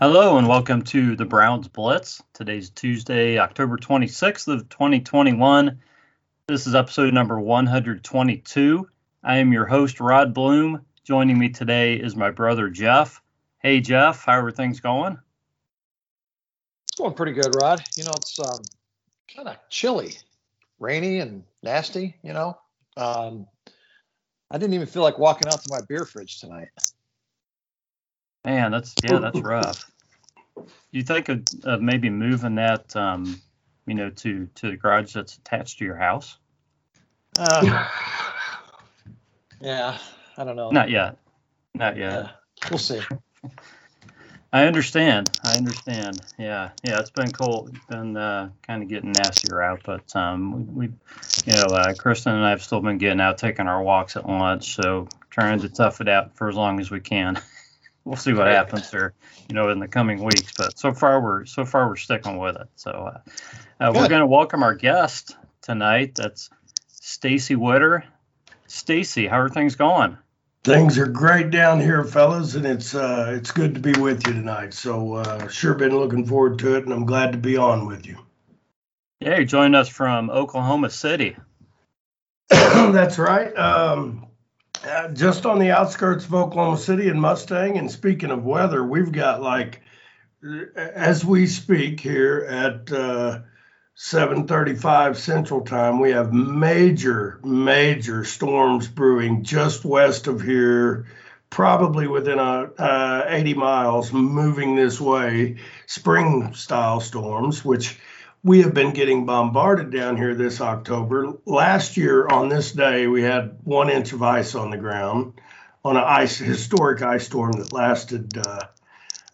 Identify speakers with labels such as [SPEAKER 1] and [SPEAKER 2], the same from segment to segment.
[SPEAKER 1] Hello and welcome to the Browns Blitz. Today's Tuesday, October 26th of 2021. This is episode number 122. I am your host, Rod Bluhm. Joining me today is my brother, Jeff. Hey, Jeff, how are things going?
[SPEAKER 2] It's going pretty good, Rod. You know, it's um, kind of chilly, rainy, and nasty, you know. Um, I didn't even feel like walking out to my beer fridge tonight.
[SPEAKER 1] Man, that's yeah, that's rough. You think of, of maybe moving that, um, you know, to to the garage that's attached to your house?
[SPEAKER 2] Uh, yeah, I don't know.
[SPEAKER 1] Not yet. Not yet.
[SPEAKER 2] Yeah, we'll see.
[SPEAKER 1] I understand. I understand. Yeah, yeah. It's been cold. It's been uh, kind of getting nastier out, but um, we, we you know, uh, Kristen and I have still been getting out, taking our walks at lunch, so trying to tough it out for as long as we can. we'll see what happens there, you know, in the coming weeks. But so far, we're so far we're sticking with it. So uh, uh, we're going to welcome our guest tonight. That's Stacey Witter. Stacey, how are things going?
[SPEAKER 3] Things are great down here, fellas, and it's uh, it's good to be with you tonight. So uh, sure been looking forward to it, and I'm glad to be on with you.
[SPEAKER 1] Yeah, you joined us from Oklahoma City.
[SPEAKER 3] That's right. Um, uh, just on the outskirts of Oklahoma City and Mustang. And speaking of weather, we've got like, as we speak here at uh, 7:35 Central Time, we have major, major storms brewing just west of here, probably within a uh, 80 miles, moving this way. Spring-style storms, which we have been getting bombarded down here this October. Last year on this day, we had one inch of ice on the ground on an ice historic ice storm that lasted uh,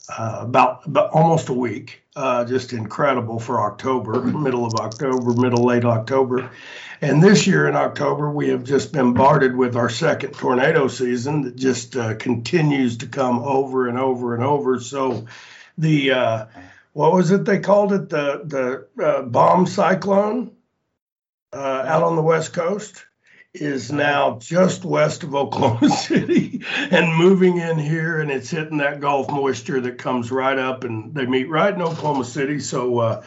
[SPEAKER 3] uh, about, about almost a week. Uh, just incredible for October, middle of October, middle late October. And this year in October, we have just been bombarded with our second tornado season that just uh, continues to come over and over and over. So the uh, what was it they called it? The the uh, bomb cyclone uh, out on the west coast is now just west of Oklahoma City and moving in here and it's hitting that Gulf moisture that comes right up and they meet right in Oklahoma City. So uh,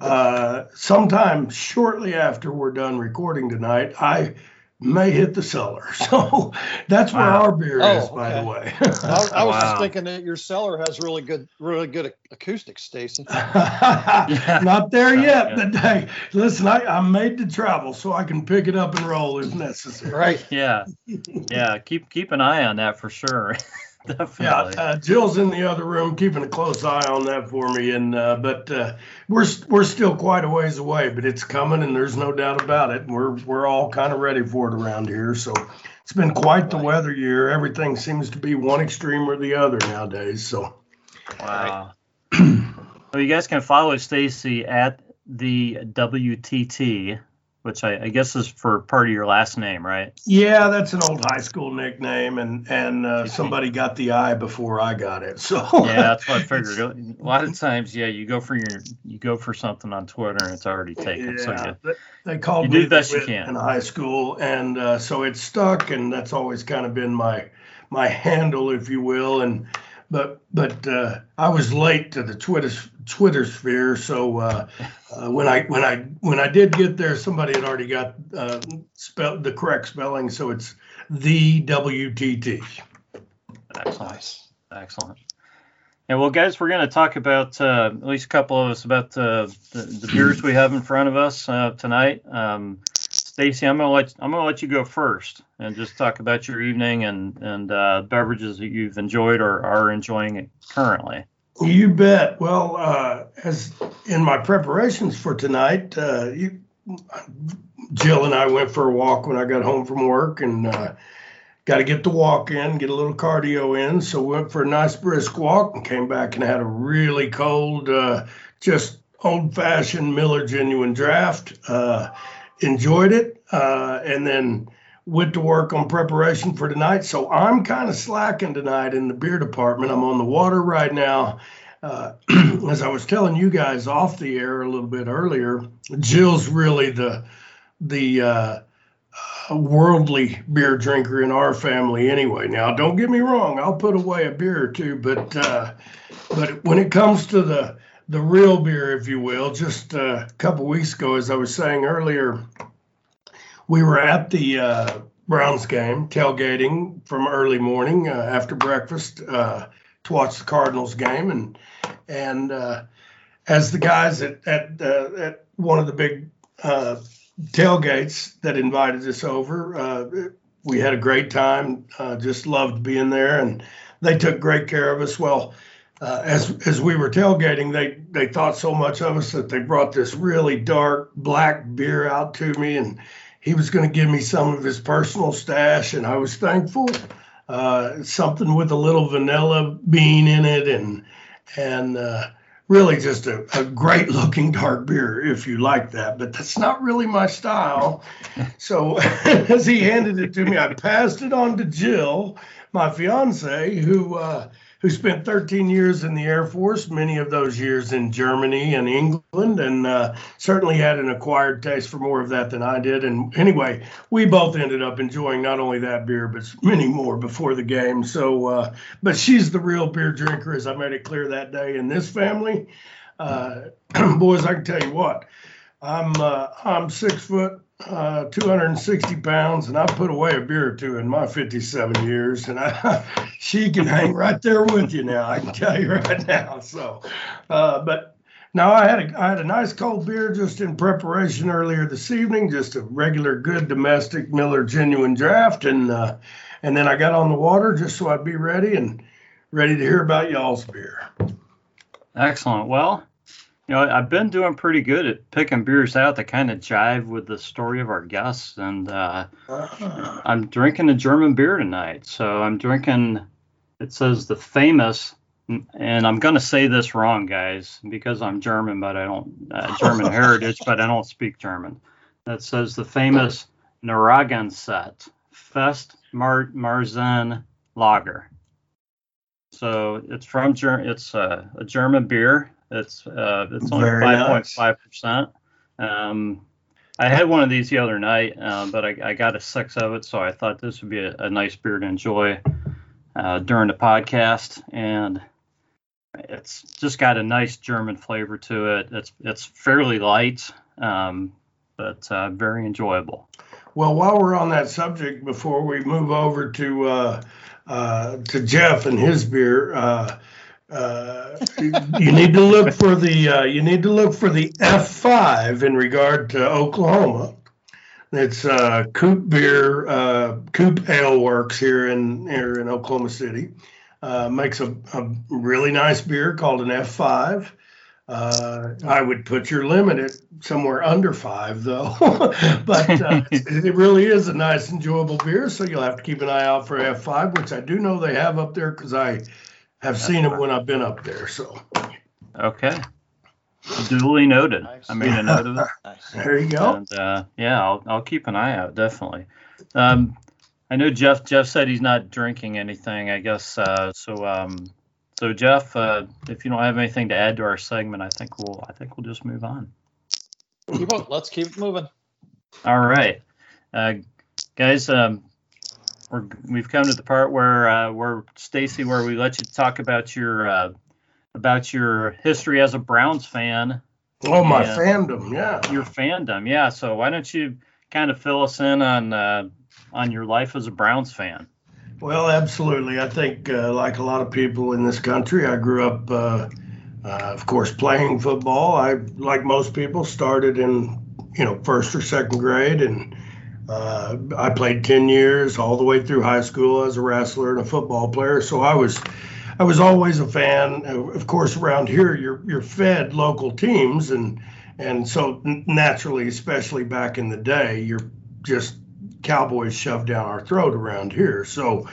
[SPEAKER 3] uh, sometime shortly after we're done recording tonight I may hit the cellar. So that's where wow. our beer oh, is, by the way.
[SPEAKER 2] I, I, was wow. just thinking that your cellar has really good, really good acoustics,
[SPEAKER 3] Stacey. Not there yet, but hey, listen, I, I'm made to travel, so I can pick it up and roll if necessary.
[SPEAKER 1] Right? Yeah, yeah. Keep keep an eye on that for sure. Definitely.
[SPEAKER 3] Yeah, uh, Jill's in the other room keeping a close eye on that for me, and uh, but uh, we're we're still quite a ways away, but it's coming, and there's no doubt about it. We're we're all kind of ready for it around here. So it's been quite the weather year. Everything seems to be one extreme or the other nowadays. So
[SPEAKER 1] wow. well, you guys can follow Stacey at the WTT which I, I, guess is for part of your last name, right?
[SPEAKER 3] Yeah, that's an old high school nickname, and and uh, somebody got the I before I got it. So
[SPEAKER 1] yeah, that's what I figured. A lot of times, yeah, you go for your you go for something on Twitter and it's already taken. Yeah, so you,
[SPEAKER 3] they called
[SPEAKER 1] you
[SPEAKER 3] me
[SPEAKER 1] do the best you can
[SPEAKER 3] in high school, and uh, so it's stuck, and that's always kind of been my my handle, if you will, and but but uh, I was late to the Twitter Twitter sphere, so uh, uh, when I when I when I did get there, somebody had already got uh, spell the correct spelling, so it's the WTT.
[SPEAKER 1] Excellent, excellent. And well, guys, we're going to talk about uh, at least a couple of us about uh, the, the beers we have in front of us tonight. Um, Stacey, I'm gonna let I'm gonna let you go first and just talk about your evening and and uh, beverages that you've enjoyed or are enjoying it currently.
[SPEAKER 3] You bet. Well, uh, as in my preparations for tonight, uh, you, Jill and I went for a walk when I got home from work and uh, got to get the walk in, get a little cardio in. So went for a nice brisk walk and came back and had a really cold, uh, just old fashioned Miller Genuine Draft uh, enjoyed it, uh, and then went to work on preparation for tonight. So I'm kind of slacking tonight in the beer department. I'm on the water right now. Uh, as I was telling you guys off the air a little bit earlier, Jill's really the the uh, worldly beer drinker in our family anyway. Now, don't get me wrong, I'll put away a beer or two, but uh, but when it comes to the the real beer, if you will, just uh, a couple weeks ago, as I was saying earlier, we were at the uh, Browns game, tailgating from early morning uh, after breakfast uh, to watch the Cardinals game, and and uh, as the guys at at, at one of the big tailgates that invited us over. we had a great time. just loved being there, and they took great care of us. Well, uh, as as we were tailgating, they they thought so much of us that they brought this really dark black beer out to me, and he was going to give me some of his personal stash, and I was thankful. Uh, something with a little vanilla bean in it, and and uh, really just a, a great looking dark beer if you like that. But that's not really my style. So as he handed it to me, I passed it on to Jill, my fiance, who uh, who spent 13 years in the Air Force, many of those years in Germany and England, and uh, certainly had an acquired taste for more of that than I did. And anyway, we both ended up enjoying not only that beer, but many more before the game. So, uh, but she's the real beer drinker, as I made it clear that day in this family. Uh, boys, I can tell you what, I'm uh, I'm six foot uh, 260 pounds, and I put away a beer or two in my 57 years, and I, she can hang right there with you now. I can tell you right now. So, uh, but now I had a I had a nice cold beer just in preparation earlier this evening, just a regular good domestic Miller Genuine Draft, and uh, and then I got on the water just so I'd be ready and ready to hear about y'all's beer.
[SPEAKER 1] Excellent. Well, you know, I've been doing pretty good at picking beers out that kind of jive with the story of our guests, and uh, uh-huh. I'm drinking a German beer tonight. So I'm drinking. It says the famous, and I'm gonna say this wrong, guys, because I'm German, but I don't uh, German heritage, but I don't speak German. That says the famous Narragansett Fest Mar- Marzen Lager. So it's from Ger- it's a, a German beer it's uh, it's only five point five percent. Um, I had one of these the other night, uh, but I, I, got a six of it, so I thought this would be a, a nice beer to enjoy uh, during the podcast. And it's just got a nice German flavor to it. It's it's fairly light, um, but uh, very enjoyable.
[SPEAKER 3] Well, while we're on that subject, before we move over to uh, uh, to Jeff and his beer uh, you need to look for the uh, you need to look for the F5 in regard to Oklahoma. It's uh, Coop Beer, uh, Coop Ale Works here in here in Oklahoma City. Uh, makes a, a, really nice beer called an F5. Uh, I would put your limit at somewhere under five, though. but uh, it really is a nice, enjoyable beer. So you'll have to keep an eye out for F5, which I do know they have up there because I have seen them when I've been up there. So
[SPEAKER 1] Okay. Duly noted. Nice. I made a note of it.
[SPEAKER 3] Nice. There you go.
[SPEAKER 1] And uh, yeah, I'll, I'll keep an eye out definitely. Um, I know Jeff. Jeff said he's not drinking anything. I guess uh, so. Um, so Jeff, uh, if you don't have anything to add to our segment, I think we'll I think we'll just move on.
[SPEAKER 2] Keep on. Let's keep moving.
[SPEAKER 1] All right, uh, guys. Um, we're, we've come to the part where uh, where Stacey, where we let you talk about your uh, about your history as a Browns fan.
[SPEAKER 3] Oh, my fandom, yeah.
[SPEAKER 1] Your fandom, yeah. So why don't you kind of fill us in on uh, on your life as a Browns fan?
[SPEAKER 3] Well, absolutely. I think, uh, like a lot of people in this country, I grew up, uh, uh, of course, playing football. I, like most people, started in you know first or second grade and uh, I played 10 years all the way through high school as a wrestler and a football player. So I was, I was always a fan. Of course, around here, you're you're fed local teams, and and so naturally, especially back in the day, you're just Cowboys shoved down our throat around here. So,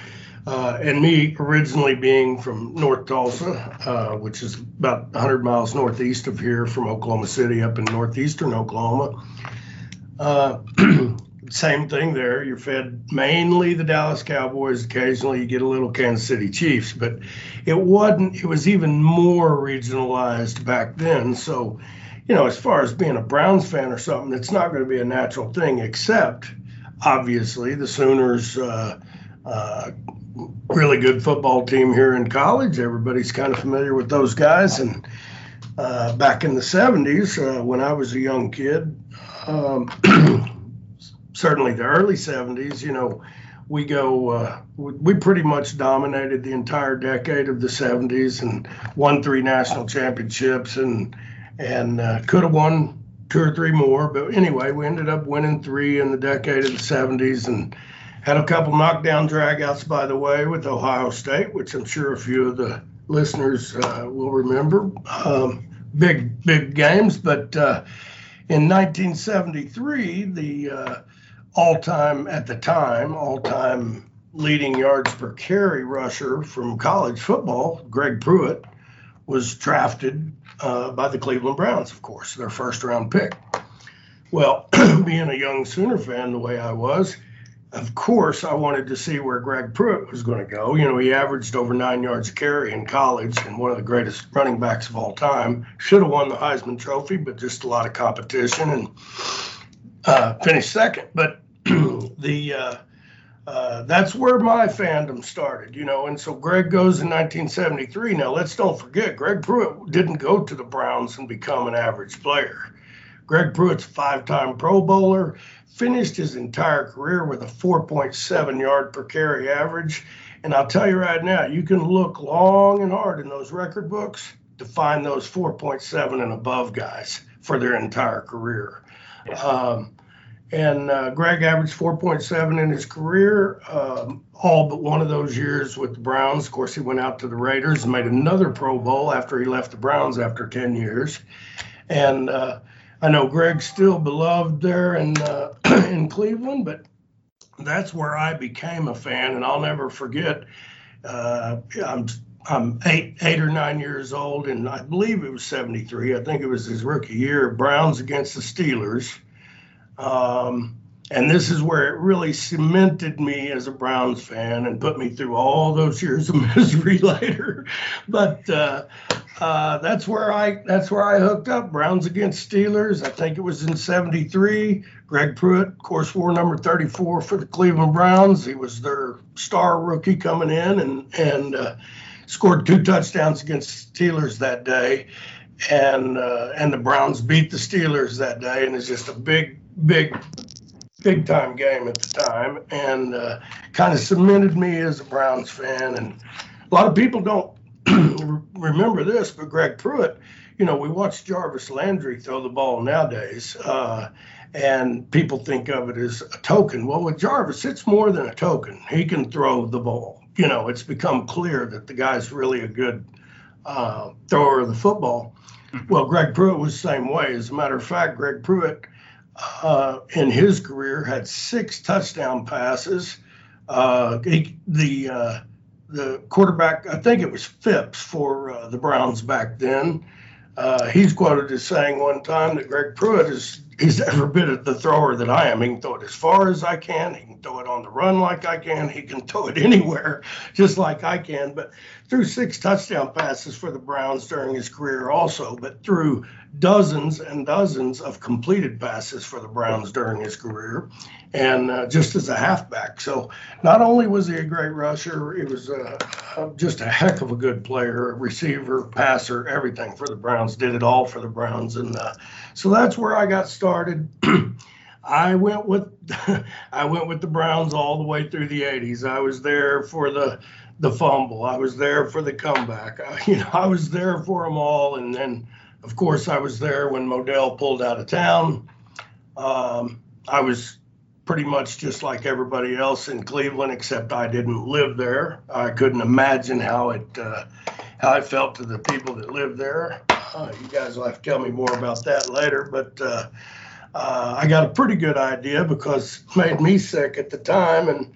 [SPEAKER 3] uh, and me originally being from North Tulsa, uh, which is about 100 miles northeast of here from Oklahoma City, up in northeastern Oklahoma. Uh, same thing there. You're fed mainly the Dallas Cowboys. Occasionally, you get a little Kansas City Chiefs, but it wasn't. It was even more regionalized back then. So, you know, as far as being a Browns fan or something, it's not going to be a natural thing. Except, obviously, the Sooners, uh, uh, really good football team here in college. Everybody's kind of familiar with those guys. And uh, back in the 70s, uh, when I was a young kid, um, certainly the early 70s, you know, we go, uh, we pretty much dominated the entire decade of the 70s and won three national championships and and uh, could have won two or three more. But anyway, we ended up winning three in the decade of the 70s and had a couple knockdown dragouts, by the way, with Ohio State, which I'm sure a few of the listeners uh, will remember. Um, big, big games. But uh, in 1973, the uh, all time, at the time, all time leading yards per carry rusher from college football, Greg Pruitt, was drafted uh, by the Cleveland Browns, of course, their first round pick. Well, being a young Sooner fan the way I was, of course, I wanted to see where Greg Pruitt was going to go. You know, he averaged over nine yards a carry in college and one of the greatest running backs of all time. Should have won the Heisman Trophy, but just a lot of competition and uh, finished second. But the uh, uh, that's where my fandom started, you know. And so Greg goes in 1973. Now, let's don't forget, Greg Pruitt didn't go to the Browns and become an average player. Greg Pruitt's a five time Pro Bowler, finished his entire career with a 4.7 yard per carry average. And I'll tell you right now, you can look long and hard in those record books to find those 4.7 and above guys for their entire career. Um, and uh, Greg averaged 4.7 in his career, um, all but one of those years with the Browns. Of course, he went out to the Raiders and made another Pro Bowl after he left the Browns after 10 years. And uh, I know Greg's still beloved there in uh, in Cleveland, but that's where I became a fan, and I'll never forget. Uh, I'm I'm eight eight or nine years old, and I believe it was 73. I think it was his rookie year. Browns against the Steelers um, and this is where it really cemented me as a Browns fan and put me through all those years of misery later. But uh, uh, that's where I that's where I hooked up. Browns against Steelers. I think it was in '73. Greg Pruitt, course, wore number 34 for the Cleveland Browns. He was their star rookie coming in and and uh, scored two touchdowns against Steelers that day. And uh, and the Browns beat the Steelers that day, and it's just a big big big time game at the time and uh, kind of cemented me as a Browns fan. And a lot of people don't remember this, but Greg Pruitt, you know, we watch Jarvis Landry throw the ball nowadays, uh, and people think of it as a token. Well, with Jarvis, it's more than a token. He can throw the ball. You know, it's become clear that the guy's really a good uh, thrower of the football. Hmm. Well, Greg Pruitt was the same way. As a matter of fact, Greg Pruitt uh, in his career had six touchdown passes. Uh, he, the uh, the quarterback, I think it was Phipps for uh, the Browns back then. Uh, he's quoted as saying one time that Greg Pruitt is he's ever been the thrower that I am. He can throw it as far as I can. He can throw it on the run like I can. He can throw it anywhere just like I can. But threw six touchdown passes for the Browns during his career also, but threw dozens and dozens of completed passes for the Browns during his career, and uh, just as a halfback. So not only was he a great rusher, he was uh, just a heck of a good player, receiver, passer, everything for the Browns. Did it all for the Browns, and uh, so that's where I got started. I went with I went with the Browns all the way through the 80s. I was there for the the fumble. I was there for the comeback. I, you know, I was there for them all, and then of course, I was there when Modell pulled out of town. Um, I was pretty much just like everybody else in Cleveland, except I didn't live there. I couldn't imagine how it uh, how it felt to the people that lived there. Uh, you guys will have to tell me more about that later, but uh, uh I got a pretty good idea because it made me sick at the time. And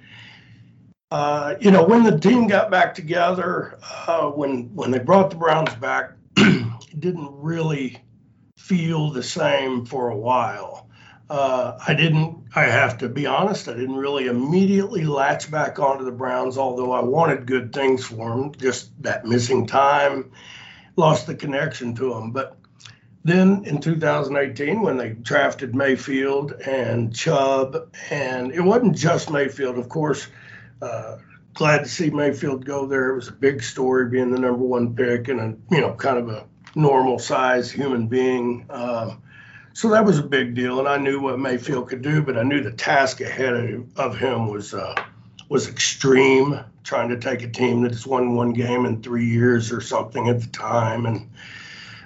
[SPEAKER 3] uh, you know, when the team got back together, uh, when when they brought the Browns back, didn't really feel the same for a while. Uh, I didn't, I have to be honest, I didn't really immediately latch back onto the Browns, although I wanted good things for them. Just that missing time, lost the connection to them. But then in 2018, when they drafted Mayfield and Chubb, and it wasn't just Mayfield, of course. Uh, glad to see Mayfield go there. It was a big story being the number one pick and a you know kind of a normal size human being. Um, so that was a big deal, and I knew what Mayfield could do, but I knew the task ahead of, him was uh, was extreme. Trying to take a team that's won one game in three years or something at the time, and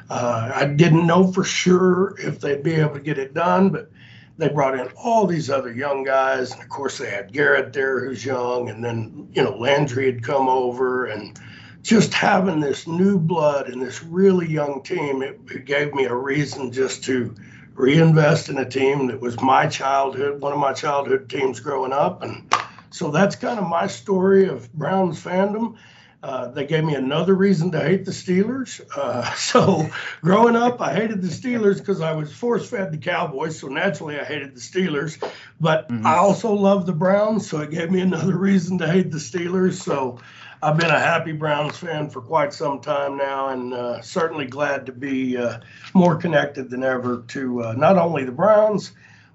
[SPEAKER 3] uh, I didn't know for sure if they'd be able to get it done, but they brought in all these other young guys, and of course they had Garrett there who's young, and then you know Landry had come over, and just having this new blood and this really young team, it, it gave me a reason just to reinvest in a team that was my childhood, one of my childhood teams growing up, and so that's kind of my story of Browns fandom. Uh, they gave me another reason to hate the Steelers. Uh, so growing up, I hated the Steelers because I was force fed the Cowboys. So naturally, I hated the Steelers. But mm-hmm. I also love the Browns. So it gave me another reason to hate the Steelers. So I've been a happy Browns fan for quite some time now, and uh, certainly glad to be uh, more connected than ever to uh, not only the Browns,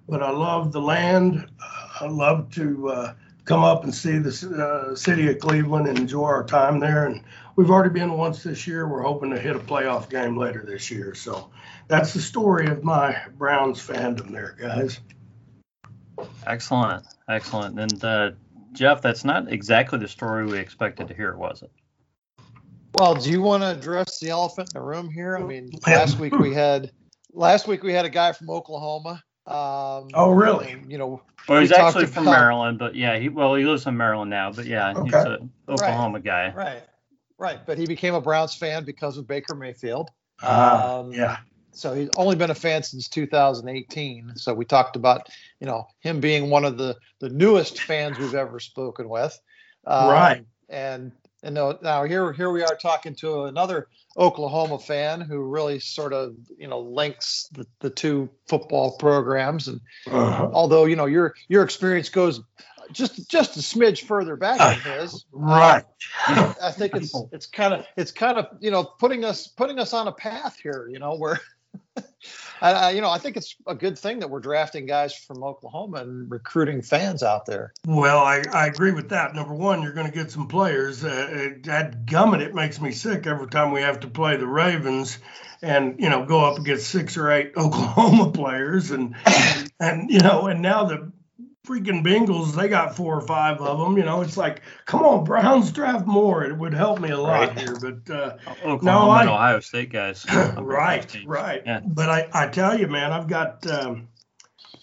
[SPEAKER 3] but I love the land. I love to come up and see the uh, city of Cleveland and enjoy our time there. And we've already been once this year. We're hoping to hit a playoff game later this year. So that's the story of my Browns fandom there, guys.
[SPEAKER 1] Excellent, excellent. And uh, Jeff, that's not exactly the story we expected to hear, was it?
[SPEAKER 2] Well, do you want to address the elephant in the room here? I mean, last week we had last week we had a guy from Oklahoma
[SPEAKER 3] um, oh, really?
[SPEAKER 2] And, you know,
[SPEAKER 1] well, he's actually from Maryland, but yeah, he well, he lives in Maryland now, but yeah, okay. he's an Oklahoma
[SPEAKER 2] right.
[SPEAKER 1] guy.
[SPEAKER 2] Right, right. But he became a Browns fan because of Baker Mayfield.
[SPEAKER 3] Uh, um, yeah.
[SPEAKER 2] So he's only been a fan since 2018. So we talked about, you know, him being one of the the newest fans we've ever spoken with.
[SPEAKER 3] Um, right.
[SPEAKER 2] And and now here here we are talking to another Oklahoma fan who really sort of you know links the, the two football programs. And uh-huh. although you know your your experience goes just just a smidge further back than uh, his
[SPEAKER 3] right.
[SPEAKER 2] uh, I think it's it's kind of it's kind of you know putting us putting us on a path here you know where I, you know, I think it's a good thing that we're drafting guys from Oklahoma and recruiting fans out there.
[SPEAKER 3] Well, I, I agree with that. Number one, you're going to get some players. Uh, that gummit, it makes me sick every time we have to play the Ravens and, you know, go up against six or eight Oklahoma players. And, and, you know, and now the freaking Bengals, they got four or five of them. You know, it's like, come on, Browns draft more. It would help me a lot right. here. But uh,
[SPEAKER 1] Oklahoma no, I, Ohio State guys.
[SPEAKER 3] right, right. Yeah. But I, I tell you, man, I've got, um,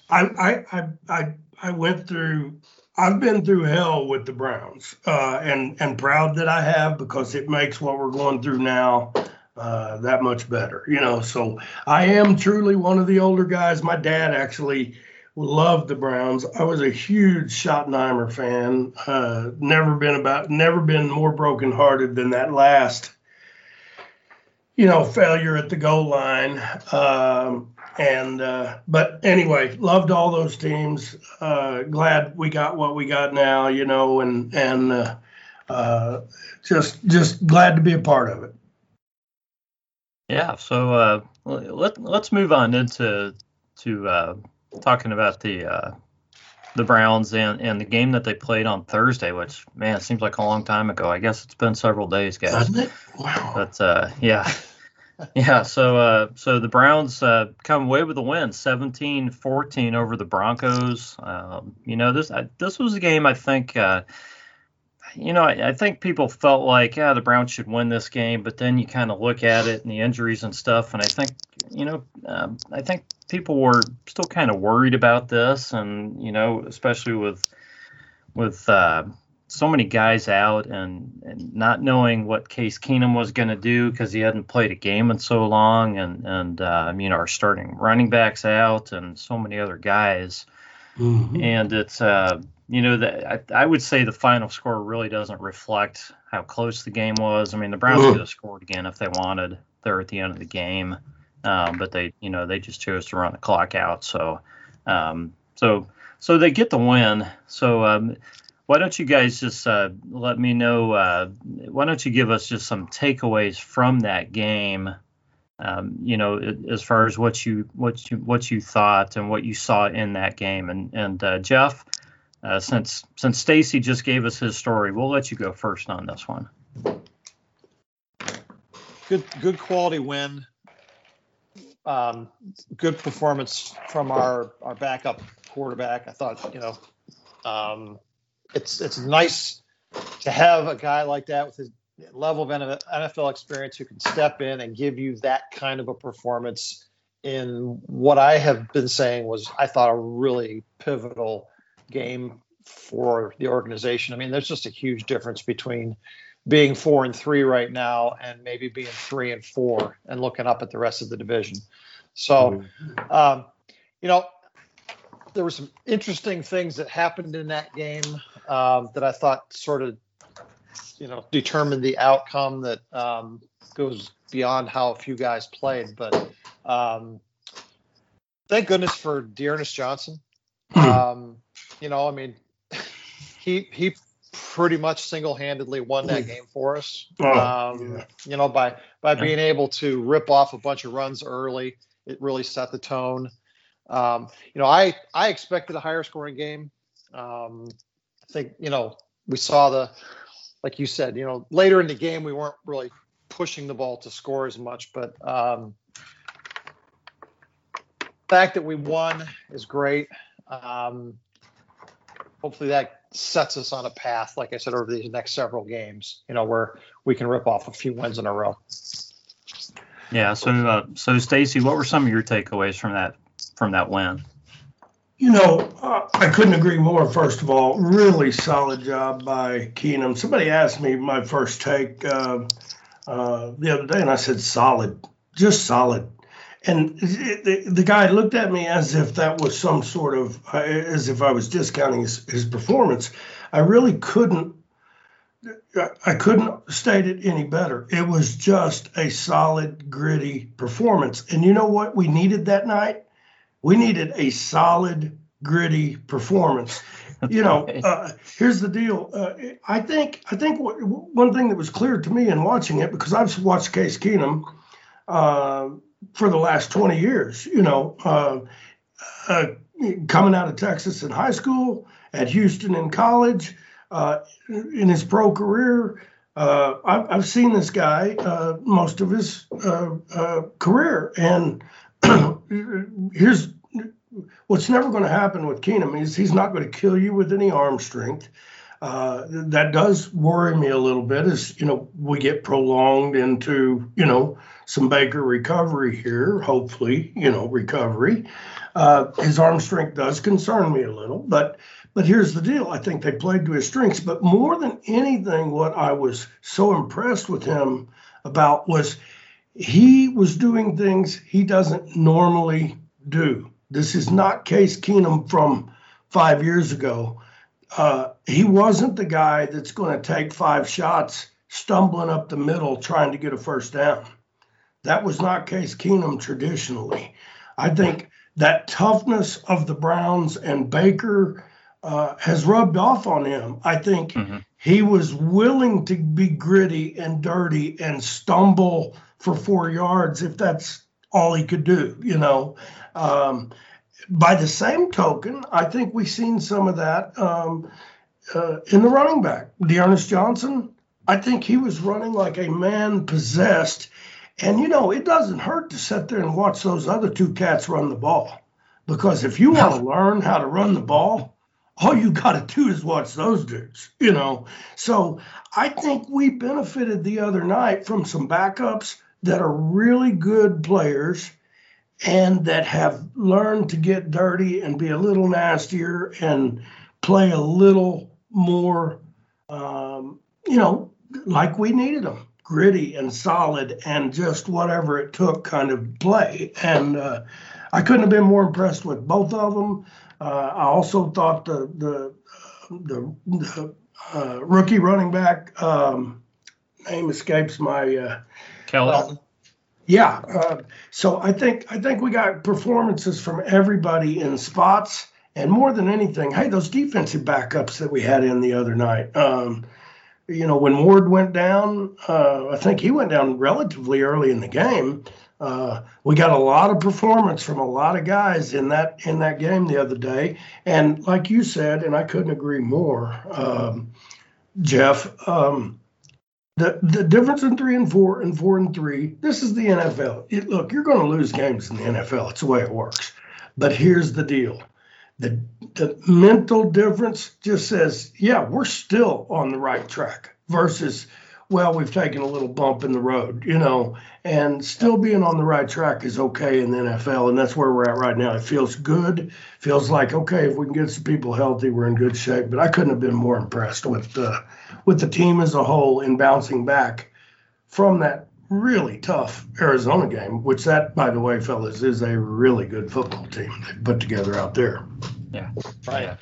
[SPEAKER 3] I, I, I, I, I went through. I've been through hell with the Browns, uh, and and proud that I have because it makes what we're going through now uh, that much better. You know, so I am truly one of the older guys. My dad actually loved the Browns. I was a huge Schottenheimer fan. Uh, never been about, never been more brokenhearted than that last, you know, failure at the goal line. Um, and uh, but anyway, loved all those teams. Uh, glad we got what we got now, you know, and and uh, uh, just just glad to be a part of it.
[SPEAKER 1] Yeah. So uh, let let's move on into to talking about the uh, the Browns and, and the game that they played on Thursday, which man, it seems like a long time ago. I guess it's been several days, guys.
[SPEAKER 3] Doesn't it? Wow.
[SPEAKER 1] But uh, yeah. yeah, so uh, so the Browns uh, come away with a win, 17-14 over the Broncos. Um, you know this I, this was a game I think uh, you know, I, I, think people felt like, yeah, the Browns should win this game, but then you kind of look at it and the injuries and stuff, and I think, you know, um, I think people were still kind of worried about this, and you know, especially with with uh, so many guys out and, and not knowing what Case Keenum was going to do because he hadn't played a game in so long, and and uh, you know, our starting running backs out and so many other guys, mm-hmm. and it's. Uh, you know, that I, I, would say the final score really doesn't reflect how close the game was. I mean, the Browns could have scored again if they wanted there at the end of the game, um, but they, you know, they just chose to run the clock out. So, um, so, so they get the win. So, um, why don't you guys just uh, let me know? Uh, why don't you give us just some takeaways from that game? um, you know, as far as what you what you what you thought and what you saw in that game. And and uh, Jeff, uh, since since Stacey just gave us his story, we'll let you go first on this one.
[SPEAKER 4] Good good quality win. Um, good performance from our our backup quarterback. I thought you know, um, it's it's nice to have a guy like that with his level of NFL experience who can step in and give you that kind of a performance in what I have been saying was, I thought, a really pivotal game for the organization. I mean, there's just a huge difference between being four and three right now and maybe being three and four and looking up at the rest of the division. So, um, you know, there were some interesting things that happened in that game um, that I thought sort of you know determined the outcome that um, goes beyond how a few guys played. But um, thank goodness for D'Ernest Johnson. Hmm. Um, you know, I mean, he he pretty much single-handedly won that game for us. Oh, um, yeah. You know, by by being able to rip off a bunch of runs early, it really set the tone. Um, you know, I I expected a higher scoring game. Um, I think you know we saw the like you said, you know, later in the game we weren't really pushing the ball to score as much, but um, the fact that we won is great. Um, hopefully that sets us on a path, like I said, over these next several games, you know, where we can rip off a few wins in a row.
[SPEAKER 1] Yeah. So, uh, so Stacey, what were some of your takeaways from that from that win?
[SPEAKER 3] You know, uh, I couldn't agree more. First of all, really solid job by Keenum. Somebody asked me my first take uh, uh, the other day, and I said solid, just solid. And the, the guy looked at me as if that was some sort of, uh, as if I was discounting his, his performance. I really couldn't I couldn't state it any better. It was just a solid, gritty performance. And you know what we needed that night? We needed a solid, gritty performance. You know, uh, here's the deal. Uh, I think I think what, one thing that was clear to me in watching it because I've watched Case Keenum uh, for the last 20 years. You know, uh, uh, coming out of Texas in high school, at Houston in college, uh, in his pro career. I've, I've, seen this guy most of his career, and here's what's never going to happen with Keenum is he's not going to kill you with any arm strength. Uh, that does worry me a little bit as you know we get prolonged into you know some Baker recovery here. Hopefully, you know recovery. Uh, his arm strength does concern me a little, but but here's the deal. I think they played to his strengths. But more than anything, what I was so impressed with him about was he was doing things he doesn't normally do. This is not Case Keenum from five years ago. Uh, he wasn't the guy that's going to take five shots, stumbling up the middle, trying to get a first down. That was not Case Keenum traditionally. I think that toughness of the Browns and Baker uh, has rubbed off on him. I think mm-hmm. he was willing to be gritty and dirty and stumble for four yards if that's all he could do, you know. Um, by the same token, I think we've seen some of that um, uh, in the running back. D'Ernest Johnson, I think he was running like a man possessed. And, you know, it doesn't hurt to sit there and watch those other two cats run the ball. Because if you want to learn how to run the ball, all you got to do is watch those dudes, you know. So I think we benefited the other night from some backups that are really good players and that have learned to get dirty and be a little nastier and play a little more, um, you know, like we needed them gritty and solid and just whatever it took kind of play. And uh, I couldn't have been more impressed with both of them. Uh, I also thought the the the, the uh, rookie running back um, name escapes my uh,
[SPEAKER 1] Kelly.
[SPEAKER 3] Yeah. Uh, so I think I think we got performances from everybody in spots, and more than anything, hey, those defensive backups that we had in the other night. Um, you know, when Ward went down, uh, I think he went down relatively early in the game. Uh, we got a lot of performance from a lot of guys in that in that game the other day, and like you said, and I couldn't agree more, um, Jeff. Um, the the difference in three and four and four and three. This is the NFL. It, look, you're going to lose games in the NFL. It's the way it works. But here's the deal: the the mental difference just says, yeah, we're still on the right track. Versus well, we've taken a little bump in the road, you know, and still being on the right track is okay in the NFL, and that's where we're at right now. It feels good, feels like okay if we can get some people healthy, we're in good shape. But I couldn't have been more impressed with the with the team as a whole in bouncing back from that really tough Arizona game, which that, by the way, fellas, is a really good football team they put together out there.
[SPEAKER 1] Yeah,
[SPEAKER 2] right. Yeah.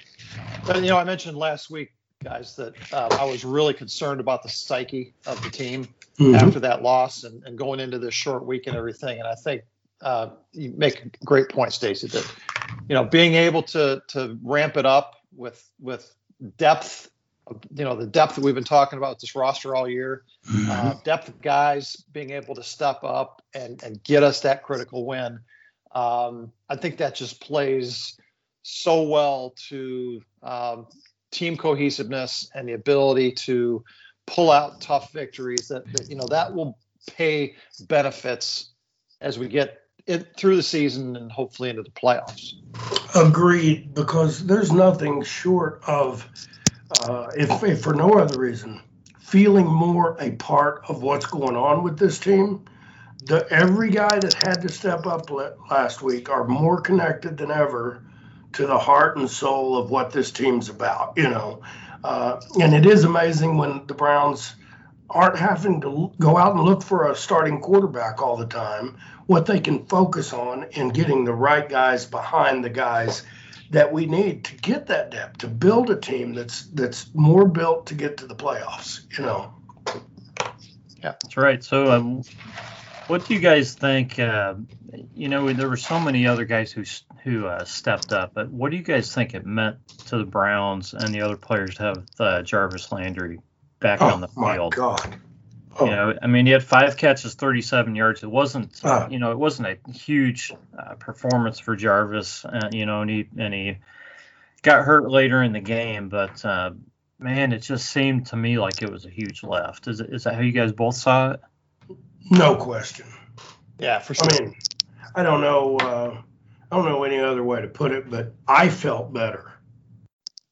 [SPEAKER 2] But, you know, I mentioned last week guys, that uh, I was really concerned about the psyche of the team mm-hmm. after that loss and, and, going into this short week and everything. And I think uh, you make a great point, Stacey, that you know being able to to ramp it up with with depth, you know the depth that we've been talking about this roster all year, mm-hmm. uh, depth of guys being able to step up and and get us that critical win. Um, I think that just plays so well to um, team cohesiveness and the ability to pull out tough victories that, that you know that will pay benefits as we get it through the season and hopefully into the playoffs.
[SPEAKER 3] Agreed, because there's nothing short of, uh, if, if for no other reason, feeling more a part of what's going on with this team. The every guy that had to step up last week are more connected than ever to the heart and soul of what this team's about, you know. Uh, and it is amazing when the Browns aren't having to go out and look for a starting quarterback all the time, what they can focus on in getting the right guys behind the guys that we need to get that depth, to build a team that's that's more built to get to the playoffs, you know.
[SPEAKER 1] Yeah, that's right. So, um, what do you guys think? Uh, you know, there were so many other guys who who uh, stepped up. But what do you guys think it meant to the Browns and the other players to have uh, Jarvis Landry back
[SPEAKER 3] oh,
[SPEAKER 1] on the field?
[SPEAKER 3] My God.
[SPEAKER 1] Oh. You know, I mean, he had five catches, 37 yards. It wasn't, uh, you know, it wasn't a huge uh, performance for Jarvis. Uh, you know, and he and he got hurt later in the game, but uh, man, it just seemed to me like it was a huge lift. Is is that how you guys both saw it?
[SPEAKER 3] No question.
[SPEAKER 2] Yeah, for sure.
[SPEAKER 3] I mean, I don't know. Uh, I don't know any other way to put it, but I felt better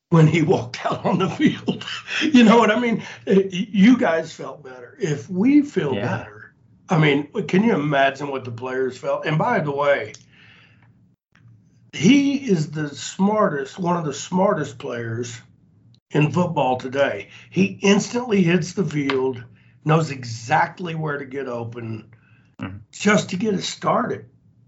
[SPEAKER 3] when he walked out on the field. you know what I mean? You guys felt better. If we feel yeah. better, I mean, can you imagine what the players felt? And by the way, he is the smartest, one of the smartest players in football today. He instantly hits the field, knows exactly where to get open mm-hmm. just to get us started.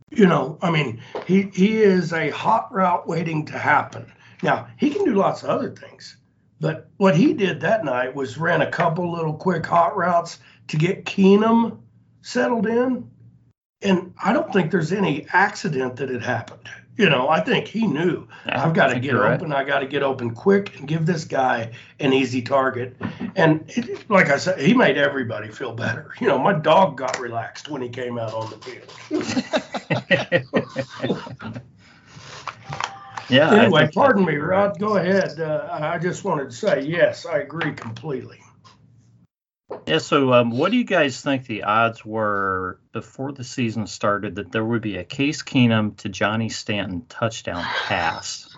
[SPEAKER 3] You know, I mean, he he is a hot route waiting to happen. Now he can do lots of other things, but what he did that night was ran a couple little quick hot routes to get Keenum settled in, and I don't think there's any accident that it happened. You know, I think he knew yeah, I've got to get open. Right. I got to get open quick and give this guy an easy target. And it, like I said, he made everybody feel better. You know, my dog got relaxed when he came out on the field. yeah. Anyway, pardon me, Rod. Go ahead. Uh, I just wanted to say yes, I agree completely.
[SPEAKER 1] Yeah. So, um, what do you guys think the odds were before the season started that there would be a Case Keenum to Johnny Stanton touchdown pass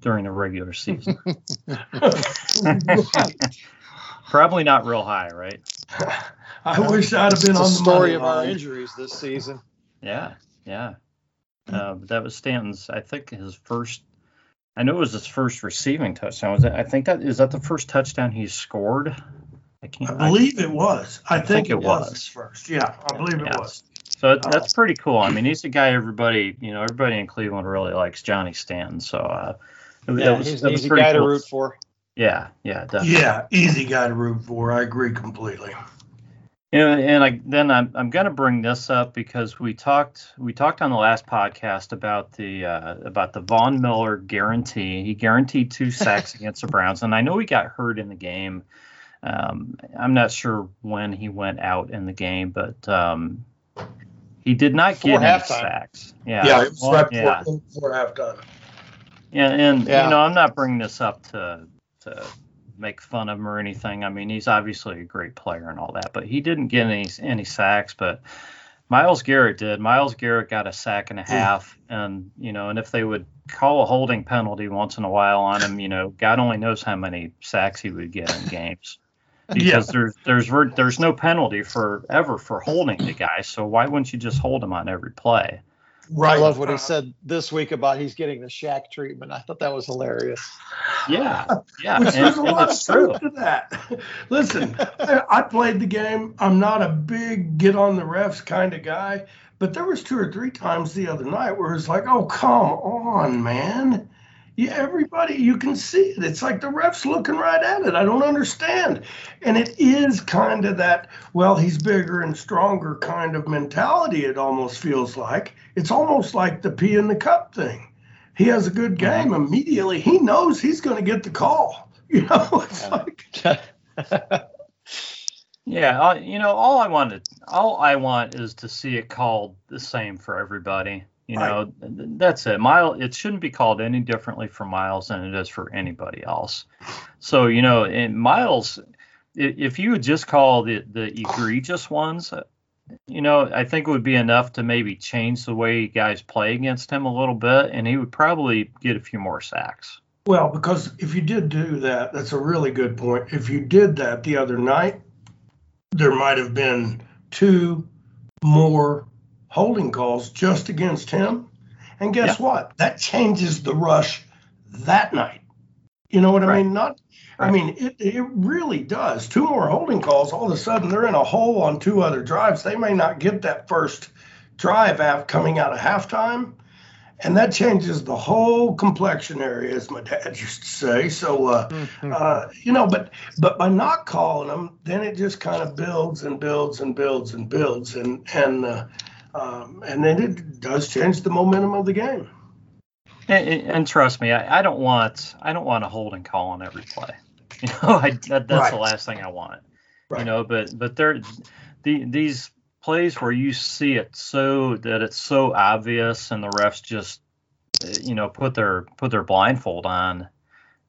[SPEAKER 1] during the regular season? Probably not real high, right?
[SPEAKER 3] I wish I'd have been
[SPEAKER 2] it's
[SPEAKER 3] on the
[SPEAKER 2] story of our injuries this season.
[SPEAKER 1] Yeah, yeah. Uh, that was Stanton's. I think his first. I know it was his first receiving touchdown. Was that? I think that is that the first touchdown he scored
[SPEAKER 3] I can't. I believe I, it was. I, I think, think, it was. was first. Yeah, I believe yeah. it was.
[SPEAKER 1] So it, that's pretty cool. I mean, he's a guy everybody, you know, everybody in Cleveland really likes Johnny Stanton. So uh,
[SPEAKER 2] it, yeah, was, he's an easy guy cool. to root for.
[SPEAKER 1] Yeah, yeah, definitely.
[SPEAKER 3] Yeah, easy guy to root for. I agree completely.
[SPEAKER 1] You know, and I, then I'm I'm gonna bring this up because we talked we talked on the last podcast about the uh, about the Von Miller guarantee. He guaranteed two sacks against the Browns, and I know he got hurt in the game. Um, I'm not sure when he went out in the game, but um, he He did not
[SPEAKER 4] Before
[SPEAKER 1] get any sacks. Yeah,
[SPEAKER 3] Yeah, it was
[SPEAKER 1] Well,
[SPEAKER 3] right
[SPEAKER 1] yeah.
[SPEAKER 3] before halftime.
[SPEAKER 1] And, and
[SPEAKER 4] Yeah.
[SPEAKER 1] you know, I'm not bringing this up to to make fun of him or anything. I mean, he's obviously a great player and all that, but he didn't get any any sacks. But Myles Garrett did. Myles Garrett got a sack and a half, and you know, and if they would call a holding penalty once in a while on him, you know, God only knows how many sacks he would get in games. Because there's there's there's no penalty for ever for holding the guy, so why wouldn't you just hold him on every play?
[SPEAKER 3] Right.
[SPEAKER 4] I love what he said this week about he's getting the Shaq treatment. I thought that was hilarious.
[SPEAKER 1] Yeah, yeah,
[SPEAKER 3] Which
[SPEAKER 1] and,
[SPEAKER 3] there's a
[SPEAKER 1] and
[SPEAKER 3] lot of truth to that. Listen, I I played the game. I'm not a big get on the refs kind of guy, but there was two or three times the other night where it's like, oh come on, man. Yeah, everybody, you can see it. It's like the refs looking right at it. I don't understand. And it is kind of that, well, he's bigger and stronger kind of mentality, it almost feels like. It's almost like the pee in the cup thing. He has a good mm-hmm. game immediately. He knows he's going to get the call. You know, it's
[SPEAKER 4] Yeah.
[SPEAKER 3] like,
[SPEAKER 1] Yeah, I, you know, all I wanted, all I want is to see it called the same for everybody. You know, th- that's it. Myles, it shouldn't be called any differently for Myles than it is for anybody else. So, you know, in Myles, if you would just call the the egregious ones, uh, you know, I think it would be enough to maybe change the way guys play against him a little bit, and he would probably get a few more sacks.
[SPEAKER 3] well, because if you did do that, that's a really good point. If you did that the other night, there might have been two more holding calls just against him. And guess what? That changes the rush that night. You know what I mean? Not I mean, it, it really does. Two more holding calls, all of a sudden they're in a hole on two other drives. They may not get that first drive out coming out of halftime. And that changes the whole complexion area, as my dad used to say. So, uh, uh, you know, but but by not calling them, then it just kind of builds and builds and builds and builds, and and uh, um, and then it does change the momentum of the game.
[SPEAKER 1] And, and, trust me, I, I don't want I don't want a holding call on every play. You know, I, that, that's the last thing I want.
[SPEAKER 3] Right.
[SPEAKER 1] You know, but but there, the these plays where you see it so that it's so obvious, and the refs just, you know, put their put their blindfold on.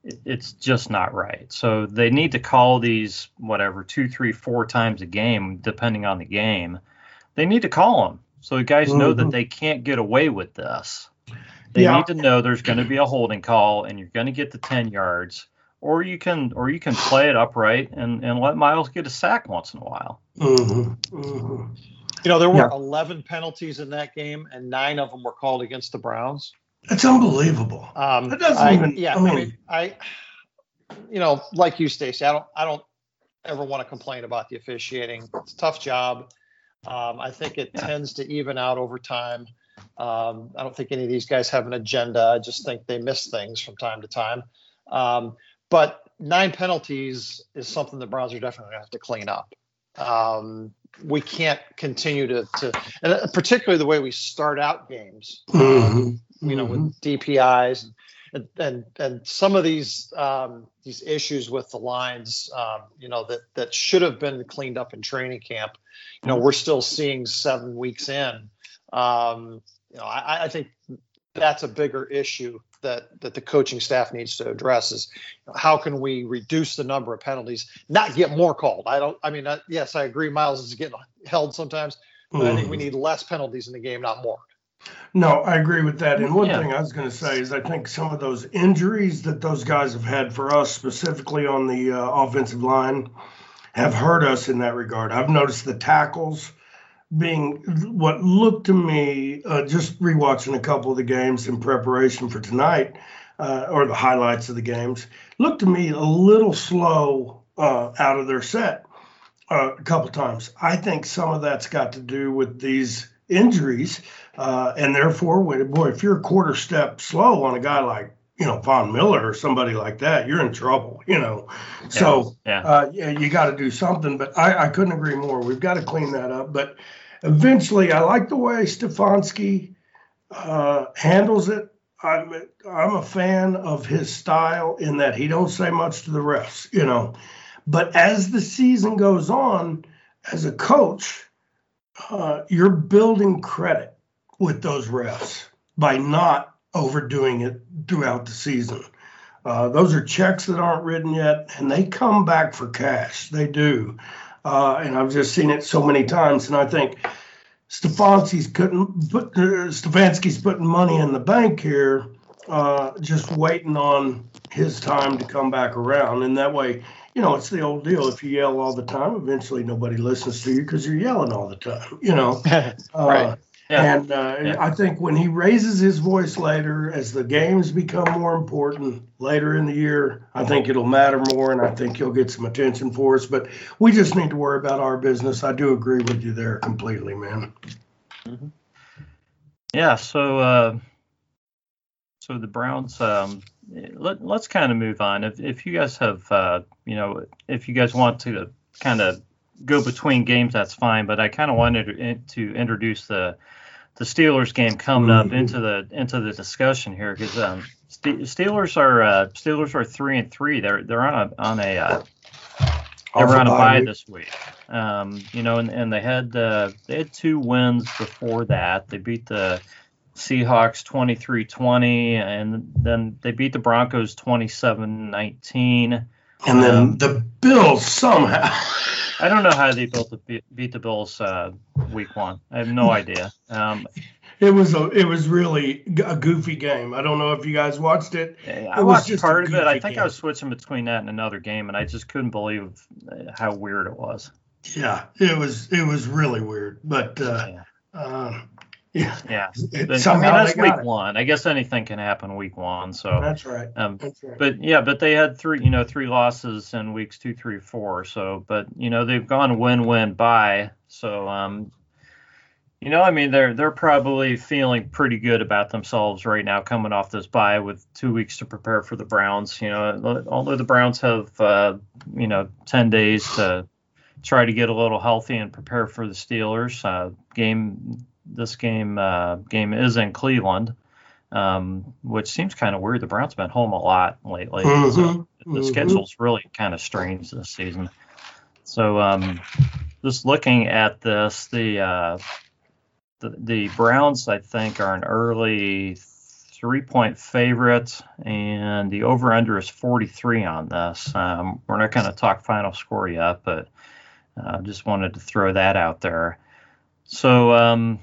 [SPEAKER 1] it- It's just not right. So they need to call these whatever two, three, four times a game, depending on the game. They need to call them so the guys know that
[SPEAKER 3] Mhm.
[SPEAKER 1] they can't get away with this. They
[SPEAKER 3] Yeah.
[SPEAKER 1] need to know there's going to be a holding call and you're going to get the 10 yards or you can or you can play it upright and and let Myles get a sack once in a while.
[SPEAKER 3] hmm hmm
[SPEAKER 4] You know, there were
[SPEAKER 3] Yeah.
[SPEAKER 4] 11 penalties in that game, and nine of them were called against the Browns.
[SPEAKER 3] It's unbelievable.
[SPEAKER 4] Um,
[SPEAKER 3] That doesn't
[SPEAKER 4] I,
[SPEAKER 3] even-
[SPEAKER 4] Yeah,
[SPEAKER 3] I
[SPEAKER 4] I
[SPEAKER 3] mean-
[SPEAKER 4] mean, I, you know, like you, Stacey, I don't, I don't ever want to complain about the officiating. It's a tough job. Um, I think it
[SPEAKER 1] Yeah.
[SPEAKER 4] tends to even out over time. Um, I don't think any of these guys have an agenda. I just think they miss things from time to time. Um, but nine penalties is something the Browns are definitely going to have to clean up. Um, we can't continue to, to, and particularly the way we start out games. Um,
[SPEAKER 3] Mhm.
[SPEAKER 4] you know,
[SPEAKER 3] Mhm.
[SPEAKER 4] with DPIs and and and some of these um, these issues with the lines, um, you know, that that should have been cleaned up in training camp. You know, we're still seeing seven weeks in. Um, you know, I, I think that's a bigger issue that that the coaching staff needs to address is how can we reduce the number of penalties, not get more called. I don't. I mean, uh, yes, I agree. Myles is getting held sometimes, but I think we
[SPEAKER 3] Mhm.
[SPEAKER 4] need less penalties in the game, not more.
[SPEAKER 3] No, I agree with that. And one
[SPEAKER 1] Yeah.
[SPEAKER 3] thing I was going to say is I think some of those injuries that those guys have had for us, specifically on the uh, offensive line, have hurt us in that regard. I've noticed the tackles being what looked to me, uh, just rewatching a couple of the games in preparation for tonight, uh, or the highlights of the games, looked to me a little slow uh, out of their set uh, a couple times. I think some of that's got to do with these injuries. Uh, and therefore, when, boy, if you're a quarter step slow on a guy like, you know, Von Miller or somebody like that, you're in trouble, you know. So,
[SPEAKER 1] Yeah.
[SPEAKER 3] uh, yeah, you got to do something. But I, I couldn't agree more. We've got to clean that up. But eventually, I like the way Stefanski uh, handles it. I'm, I'm a fan of his style in that he don't say much to the refs, you know. But as the season goes on, as a coach, uh, you're building credit with those refs by not overdoing it throughout the season. Uh, those are checks that aren't written yet, and they come back for cash. They do. Uh, and I've just seen it so many times. And I think Stefanski's couldn't put uh, Stefanski's putting money in the bank here, uh, just waiting on his time to come back around. And that way, you know, it's the old deal. If you yell all the time, eventually nobody listens to you because you're yelling all the time. You know,
[SPEAKER 2] right.
[SPEAKER 3] Yeah. And uh, yeah. I think when he raises his voice later, as the games become more important later in the year, I think it'll matter more, and I think he'll get some attention for us. But we just need to worry about our business. I do agree with you there completely, man.
[SPEAKER 1] Mm-hmm. Yeah. So, uh, so the Browns. Um, let, us kind of move on. If if you guys have, uh, you know, if you guys want to kind of go between games, that's fine. But I kind of wanted to, to introduce the the Steelers game coming up mm-hmm. into the into the discussion here because um, Steelers are uh, Steelers are three and three. They're they're on a on a uh, they're on a bye this week. Um, you know, and, and they had uh, they had two wins before that. They beat the Seahawks 23-20 and then they beat the Broncos 27-19.
[SPEAKER 3] And then um, the Bills somehow
[SPEAKER 1] I don't know how they built the beat the Bills uh, week one. I have no idea. Um,
[SPEAKER 3] it was a it was really a goofy game. I don't know if you guys watched it.
[SPEAKER 1] I it watched part of it. I think game. I was switching between that and another game, and I just couldn't believe uh, how weird it was.
[SPEAKER 3] Yeah, it was it was really weird, but uh, yeah. Uh,
[SPEAKER 1] yeah. Yeah. But, I mean, that's week it. one. I guess anything can happen week one. So
[SPEAKER 3] that's right.
[SPEAKER 1] Um,
[SPEAKER 3] that's right.
[SPEAKER 1] But yeah, but they had three, you know, three losses in weeks two, three, four. So, but you know, they've gone win-win by. So, um, you know, I mean, they're they're probably feeling pretty good about themselves right now, coming off this bye with two weeks to prepare for the Browns. You know, although the Browns have, uh, you know, ten days to try to get a little healthy and prepare for the Steelers. Uh, game this game uh, game is in Cleveland, um, which seems kind of weird. The Browns have been home a lot lately. Mm-hmm. So the mm-hmm. schedule's really kind of strange this season. So um, just looking at this, the, uh, the the Browns I think are an early three point favorite, and the over under is 43 on this. Um, we're not going to talk final score yet, but I uh, just wanted to throw that out there. So, um,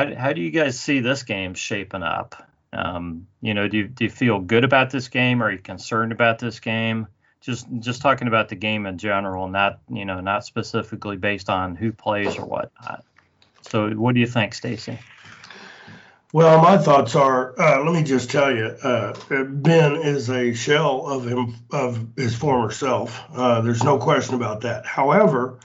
[SPEAKER 1] how, how do you guys see this game shaping up? Um, you know, do you, do you feel good about this game? Are you concerned about this game? Just just talking about the game in general, not you know not specifically based on who plays or whatnot. So, what do you think, Stacey?
[SPEAKER 3] Well, my thoughts are. Uh, let me just tell you, uh, Ben is a shell of him of his former self. Uh, there's no question about that. However,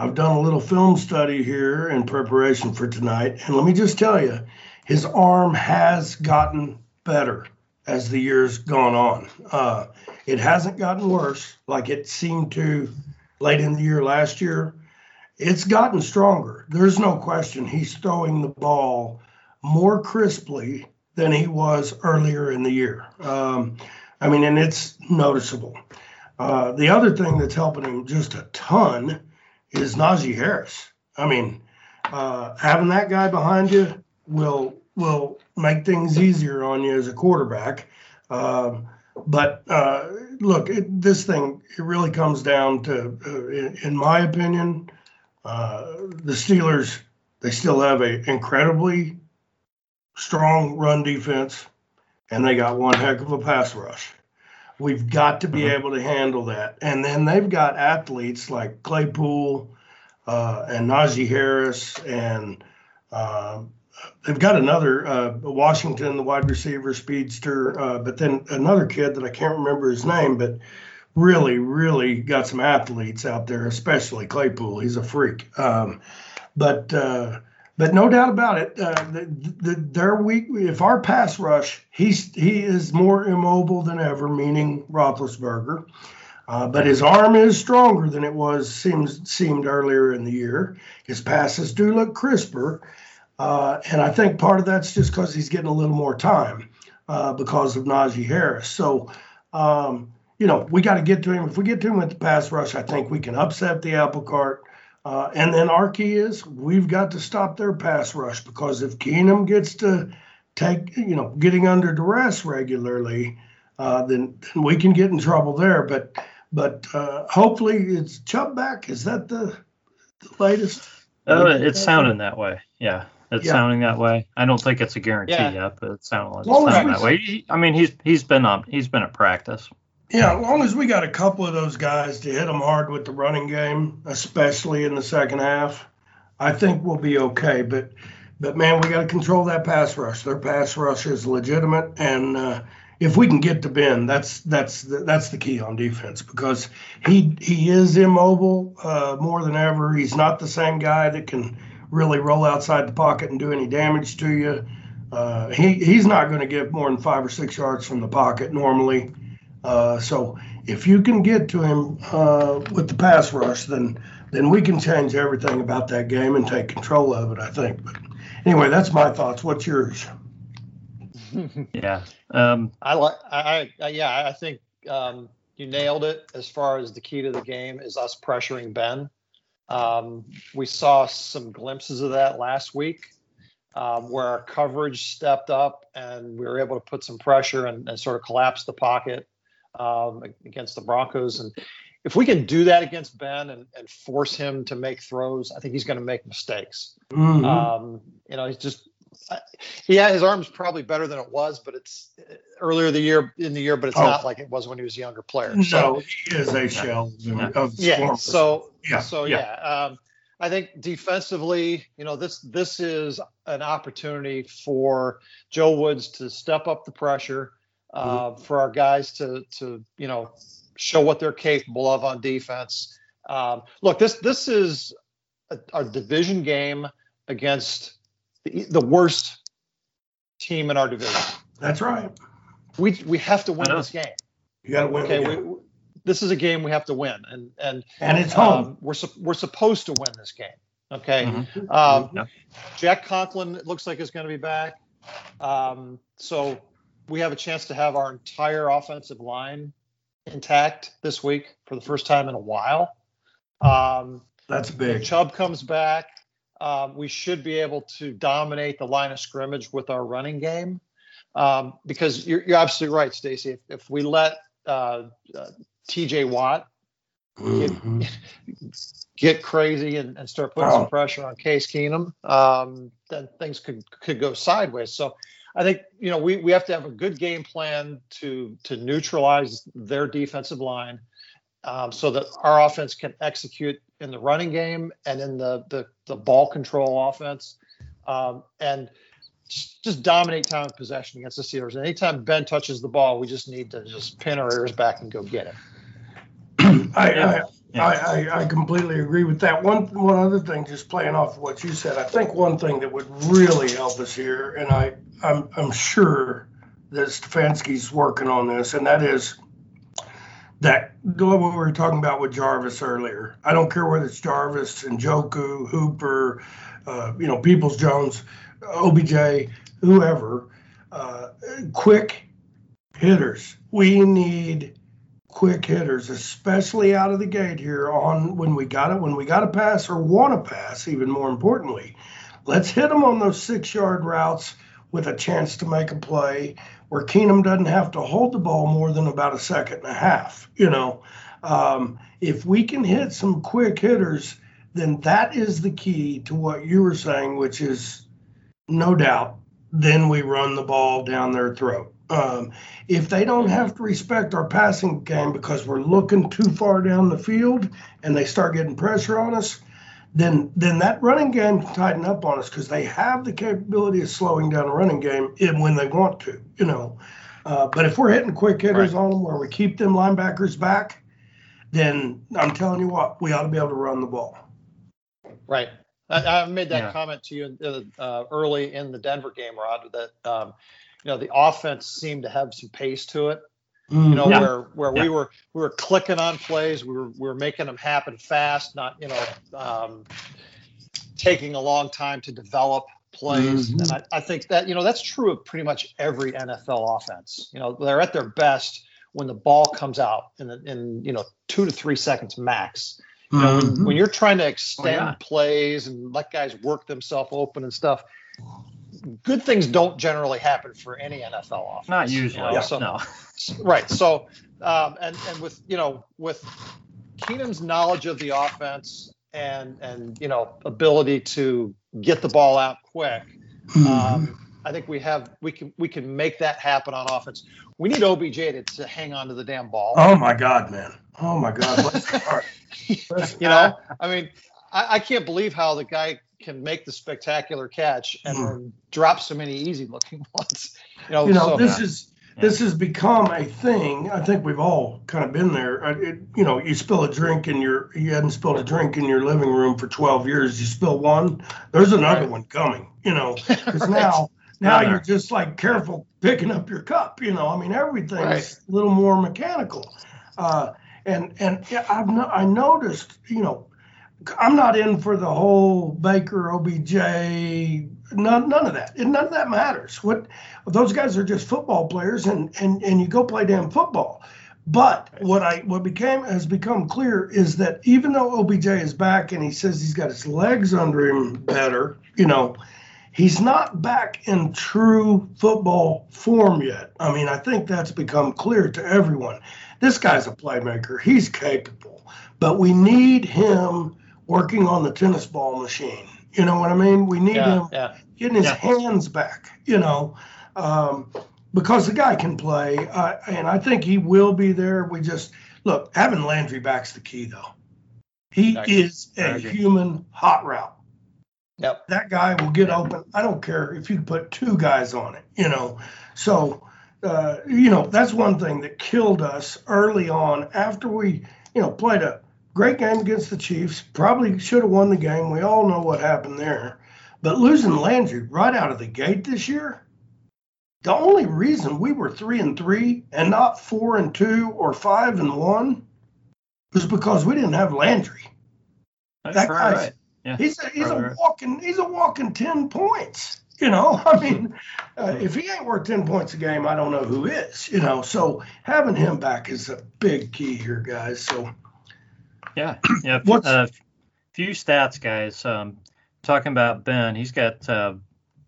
[SPEAKER 3] I've done a little film study here in preparation for tonight, and let me just tell you, his arm has gotten better as the years gone on. Uh, it hasn't gotten worse like it seemed to late in the year last year. It's gotten stronger. There's no question he's throwing the ball more crisply than he was earlier in the year. Um, I mean, and it's noticeable. Uh, the other thing that's helping him just a ton is Najee Harris. I mean, uh, having that guy behind you will will make things easier on you as a quarterback. Um, but uh, look, it, this thing it really comes down to, uh, in, in, my opinion, uh, the Steelers they still have an incredibly strong run defense, and they got one heck of a pass rush. We've got to be mm-hmm. able to handle that. And then they've got athletes like Claypool uh, and Najee Harris, and uh, they've got another uh, Washington, the wide receiver speedster, uh, but then another kid that I can't remember his name, but really, really got some athletes out there, especially Claypool. He's a freak. Um, but uh, but no doubt about it, uh, the, the, their weak. If our pass rush, he's he is more immobile than ever, meaning Roethlisberger. Uh, but his arm is stronger than it was seems seemed earlier in the year. His passes do look crisper, uh, and I think part of that's just because he's getting a little more time uh, because of Najee Harris. So, um, you know, we got to get to him. If we get to him with the pass rush, I think we can upset the apple cart. Uh, and then our key is we've got to stop their pass rush because if Keenum gets to take, you know, getting under duress regularly, uh, then, then we can get in trouble there. But but uh, hopefully it's Chubb back. Is that the, the latest?
[SPEAKER 1] Oh, it's sounding that way. Yeah, it's
[SPEAKER 3] Yeah.
[SPEAKER 1] sounding that way. I don't think it's a guarantee
[SPEAKER 4] Yeah.
[SPEAKER 1] yet, but it's sounding, it's sounding that way. He- I mean, he's he's been on he's been at practice.
[SPEAKER 3] Yeah, as long as we got a couple of those guys to hit them hard with the running game, especially in the second half, I think we'll be okay. But, but man, we got to control that pass rush. Their pass rush is legitimate, and uh, if we can get to Ben, that's that's the, that's the key on defense because he he is immobile uh, more than ever. He's not the same guy that can really roll outside the pocket and do any damage to you. Uh, he he's not going to get more than five or six yards from the pocket normally. Uh, so if you can get to him uh, with the pass rush, then then we can change everything about that game and take control of it. I think. But anyway, that's my thoughts. What's yours?
[SPEAKER 1] Yeah. Um,
[SPEAKER 4] I like. I, I yeah. I think um, you nailed it. As far as the key to the game is us pressuring Ben. Um, we saw some glimpses of that last week, um, where our coverage stepped up and we were able to put some pressure and, and sort of collapse the pocket um, against the Broncos. And if we can do that against Ben and, and force him to make throws, I think he's going to make mistakes.
[SPEAKER 3] Mhm.
[SPEAKER 4] Um, you know, he's just yeah, his arm's probably better than it was, but it's uh, earlier the year in the year, but it's
[SPEAKER 3] Oh.
[SPEAKER 4] not like it was when he was a younger player. So
[SPEAKER 3] he is a shell of- of
[SPEAKER 4] yeah,
[SPEAKER 3] former-
[SPEAKER 4] so
[SPEAKER 3] Yeah,
[SPEAKER 4] so
[SPEAKER 3] yeah.
[SPEAKER 4] yeah, um, I think defensively, you know, this this is an opportunity for Joe Woods to step up the pressure, uh,
[SPEAKER 3] Mm-hmm.
[SPEAKER 4] for our guys to to you know show what they're capable of on defense. Um, look, this this is a, a division game against the, the worst team in our division.
[SPEAKER 3] that's right.
[SPEAKER 4] We we have to win this game.
[SPEAKER 3] You got to win.
[SPEAKER 4] Okay, we, this is a game we have to win, and and
[SPEAKER 3] and it's home.
[SPEAKER 4] um, we're sup- we're supposed to win this game. Okay.
[SPEAKER 1] Mhm.
[SPEAKER 4] Um,
[SPEAKER 1] Yeah.
[SPEAKER 4] Jack Conklin looks like is going to be back. Um, so we have a chance to have our entire offensive line intact this week for the first time in a while. Um,
[SPEAKER 3] that's big.
[SPEAKER 4] Chubb comes back, um, we should be able to dominate the line of scrimmage with our running game. Um, because you're, you're absolutely right, Stacey. If, if we let uh, uh, TJ Watt
[SPEAKER 3] Mhm.
[SPEAKER 4] get crazy and, and start putting
[SPEAKER 3] Oh.
[SPEAKER 4] some pressure on Case Keenum, um, then things could could go sideways. So I think you know we, we have to have a good game plan to to neutralize their defensive line, um, so that our offense can execute in the running game and in the the, the ball control offense, um, and just dominate time of possession against the Steelers. And anytime Ben touches the ball, we just need to just pin our ears back and go get it.
[SPEAKER 3] I, I, I, I completely agree with that. One one other thing, just playing off what you said, I think one thing that would really help us here, and I I'm I'm sure that Stefanski's working on this, and that is that what we were talking about with Jarvis earlier. I don't care whether it's Jarvis and Njoku, Hooper, uh, you know, Peoples Jones, OBJ, whoever. Uh, quick hitters. We need quick hitters, especially out of the gate here on when we got it, when we got a pass or want to pass, even more importantly. Let's hit them on those six yard routes with a chance to make a play where Keenum doesn't have to hold the ball more than about a second and a half. You know, um, if we can hit some quick hitters, then that is the key to what you were saying, which is no doubt, then we run the ball down their throat. Um, if they don't have to respect our passing game because we're looking too far down the field and they start getting pressure on us, then then that running game can tighten up on us because they have the capability of slowing down the running game in, when they want to, you know. Uh, but if we're hitting quick hitters on them where we keep them linebackers back, then I'm telling you what, we ought to be able to run the ball.
[SPEAKER 4] Right. I, I made that
[SPEAKER 1] Yeah.
[SPEAKER 4] comment to you uh, early in the Denver game, Rod. That um, you know the offense seemed to have some pace to it. You know.
[SPEAKER 1] Yeah.
[SPEAKER 4] where where
[SPEAKER 1] Yeah.
[SPEAKER 4] we were we were clicking on plays, we were we were making them happen fast, not you know um, taking a long time to develop plays.
[SPEAKER 3] Mhm.
[SPEAKER 4] And I, I think that you know that's true of pretty much every NFL offense. You know they're at their best when the ball comes out in the, in you know two to three seconds max. You know, when,
[SPEAKER 3] Mhm.
[SPEAKER 4] when you're trying to extend
[SPEAKER 1] Oh, yeah.
[SPEAKER 4] plays and let guys work themselves open and stuff, good things don't generally happen for any NFL offense.
[SPEAKER 1] Not
[SPEAKER 4] you
[SPEAKER 1] usually.
[SPEAKER 4] know, so-
[SPEAKER 1] no.
[SPEAKER 4] Right. So, um, and and with you know with Keenum's knowledge of the offense and and you know ability to get the ball out quick,
[SPEAKER 3] Mhm.
[SPEAKER 4] um, I think we have we can we can make that happen on offense. We need OBJ to, to hang on to the damn ball.
[SPEAKER 3] oh my God, man. Oh my God. Bless your heart. Bless-
[SPEAKER 4] you know, I mean, I, I can't believe how the guy can make the spectacular catch and
[SPEAKER 3] Mm.
[SPEAKER 4] then drop so many easy looking ones. You know,
[SPEAKER 3] you know
[SPEAKER 4] so,
[SPEAKER 3] this is this has become a thing i think we've all kind of been there it, you know you spill a drink in your you hadn't spilled a drink in your living room for 12 years you spill one there's another
[SPEAKER 4] Right.
[SPEAKER 3] one coming you know because
[SPEAKER 4] Right.
[SPEAKER 3] now now
[SPEAKER 1] Another.
[SPEAKER 3] you're just like careful picking up your cup you know i mean everything's
[SPEAKER 4] Right.
[SPEAKER 3] a little more mechanical uh, and and i've no, i noticed you know i'm not in for the whole baker obj none, none of that. None of that matters. What those guys are just football players and and and you go play damn football. But what i what became has become clear is that even though obj is back and he says he's got his legs under him better you know he's not back in true football form yet. I mean i think that's become clear to everyone. This guy's a playmaker. He's capable. But we need him working on the tennis ball machine you know what i mean we need
[SPEAKER 4] yeah,
[SPEAKER 3] him
[SPEAKER 4] yeah.
[SPEAKER 3] getting his
[SPEAKER 1] Yeah.
[SPEAKER 3] hands back, you know, um, because the guy can play, uh, and I think he will be there. We just look having Landry back's the key, though. He is a human hot route.
[SPEAKER 4] Yep.
[SPEAKER 3] That guy will get open. I don't care if you put two guys on it, you know. So, uh, you know, that's one thing that killed us early on after we, you know, played a great game against the Chiefs. Probably should have won the game. We all know what happened there. But losing Landry right out of the gate this year, the only reason we were three and three and not four and two or five and one was because we didn't have Landry.
[SPEAKER 1] That's
[SPEAKER 3] That
[SPEAKER 1] right.
[SPEAKER 3] guy's-
[SPEAKER 1] right. Yeah.
[SPEAKER 3] He's a, he's
[SPEAKER 1] Right,
[SPEAKER 3] a walking he's a walking ten points. You know, I mean, uh, if he ain't worth ten points a game, I don't know who is. You know, so having him back is a big key here, guys. So
[SPEAKER 1] Yeah, yeah.
[SPEAKER 3] What's-
[SPEAKER 1] uh, few stats, guys. Um, talking about Ben, he's got uh,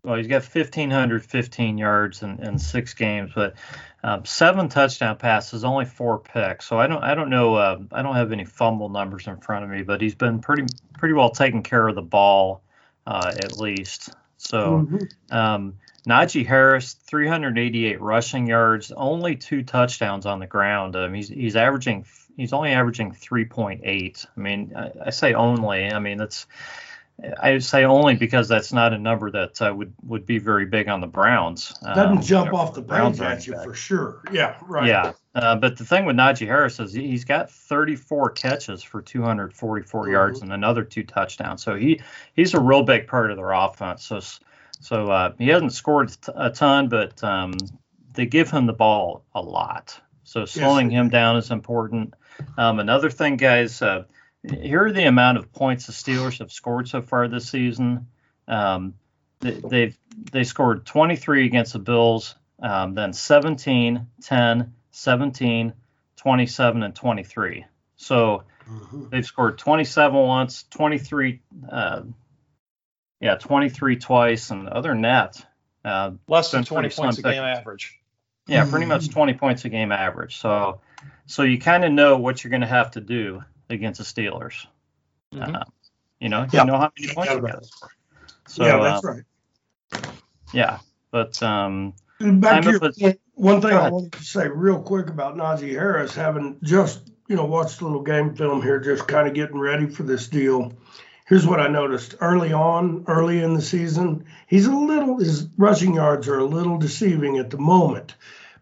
[SPEAKER 1] well, he's got 1515 yards in, in six games, but um, seven touchdown passes, only four picks. So I don't, I don't know, uh, I don't have any fumble numbers in front of me, but he's been pretty, pretty well taking care of the ball, uh, at least. So.
[SPEAKER 3] mhm.
[SPEAKER 1] Um, Najee Harris, 388 rushing yards, only two touchdowns on the ground. Um, he's he's averaging he's only averaging 3.8. I mean, I, I say only. I mean that's I say only because that's not a number that uh, would would be very big on the Browns.
[SPEAKER 3] doesn't
[SPEAKER 1] Um,
[SPEAKER 3] jump off the
[SPEAKER 1] Browns
[SPEAKER 3] at you
[SPEAKER 1] back.
[SPEAKER 3] for sure. Yeah, right.
[SPEAKER 1] Yeah, uh, but the thing with Najee Harris is he- he's got 34 catches for 244 yards
[SPEAKER 3] Mhm.
[SPEAKER 1] and another two touchdowns. So he he's a real big part of their offense. So so uh, he hasn't scored a ton, but um, they give him the ball a lot. So slowing
[SPEAKER 3] they
[SPEAKER 1] him down is important. Um, another thing, guys, uh, here are the amount of points the Steelers have scored so far this season. Um, they, they've they scored 23 against the Bills, um, then 17, 10, 17, 27, and 23. So
[SPEAKER 3] Mhm.
[SPEAKER 1] they've scored 27 once, 23, uh, yeah, 23 twice, and other than that, uh,
[SPEAKER 4] Less than 20 points a game average.
[SPEAKER 1] yeah, pretty much 20 points a game average. So, so you kind of know what you're going to have to do against the Steelers.
[SPEAKER 4] Mhm.
[SPEAKER 1] Uh, you know,
[SPEAKER 3] Yeah.
[SPEAKER 1] you know how many
[SPEAKER 3] Yeah,
[SPEAKER 1] points you
[SPEAKER 3] about
[SPEAKER 1] got. So,
[SPEAKER 3] yeah,
[SPEAKER 1] uh,
[SPEAKER 3] that's right.
[SPEAKER 1] yeah, but um,
[SPEAKER 3] Back
[SPEAKER 1] I'm
[SPEAKER 3] to
[SPEAKER 1] a
[SPEAKER 3] your
[SPEAKER 1] pos-
[SPEAKER 3] point, one thing I wanted to say real quick about Najee Harris, having just you know watched a little game film here, just kind of getting ready for this deal. Here's what I noticed early on, early in the season, he's a little his rushing yards are a little deceiving at the moment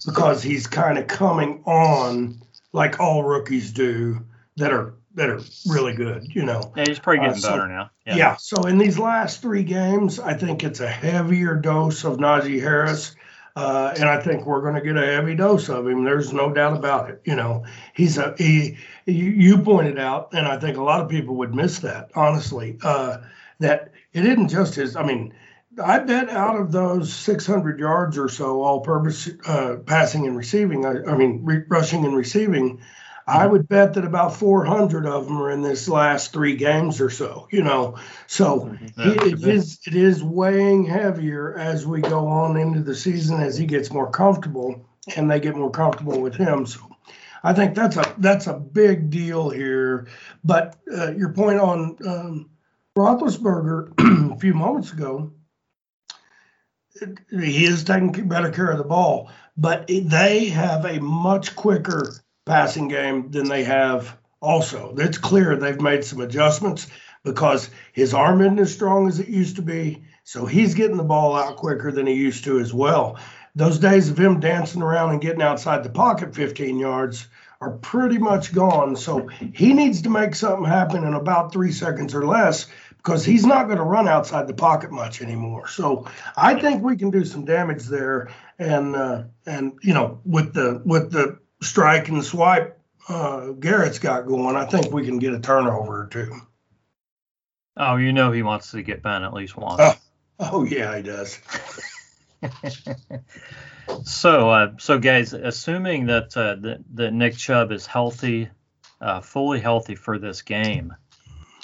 [SPEAKER 3] because he's kind of coming on like all rookies do that are that are really good, you know.
[SPEAKER 1] yeah, he's probably
[SPEAKER 3] Uh,
[SPEAKER 1] getting
[SPEAKER 3] so-
[SPEAKER 1] better now.
[SPEAKER 3] Yeah. So in these last three games, I think it's a heavier dose of Najee Harris. Uh, and I think we're going to get a heavy dose of him. There's no doubt about it. You know, he's a he. You, you pointed out, and I think a lot of people would miss that. Honestly, uh, that it isn't just his. I mean, I bet out of those 600 yards or so, all-purpose uh, passing and receiving. I, I mean, re- rushing and receiving. I would bet that about 400 of them are in this last three games or so. You know, so
[SPEAKER 1] Yeah,
[SPEAKER 3] he, it is it is weighing heavier as we go on into the season as he gets more comfortable and they get more comfortable with him. So I think that's a that's a big deal here. But uh, your point on um, Roethlisberger a few moments ago, it- he is taking better care of the ball, but they have a much quicker passing game than they have. Also, it's clear they've made some adjustments because his arm isn't as strong as it used to be. So he's getting the ball out quicker than he used to as well. Those days of him dancing around and getting outside the pocket 15 yards are pretty much gone. So he needs to make something happen in about three seconds or less because he's not going to run outside the pocket much anymore. So I think we can do some damage there. And uh, and you know with the with the strike and swipe uh, Garrett's got going, I think we can get a turnover or two.
[SPEAKER 1] Oh, you know he wants to get Ben at least once.
[SPEAKER 3] Oh. Oh yeah, he does.
[SPEAKER 1] so, uh, so guys, assuming that, uh, that that Nick Chubb is healthy, uh, fully healthy for this game,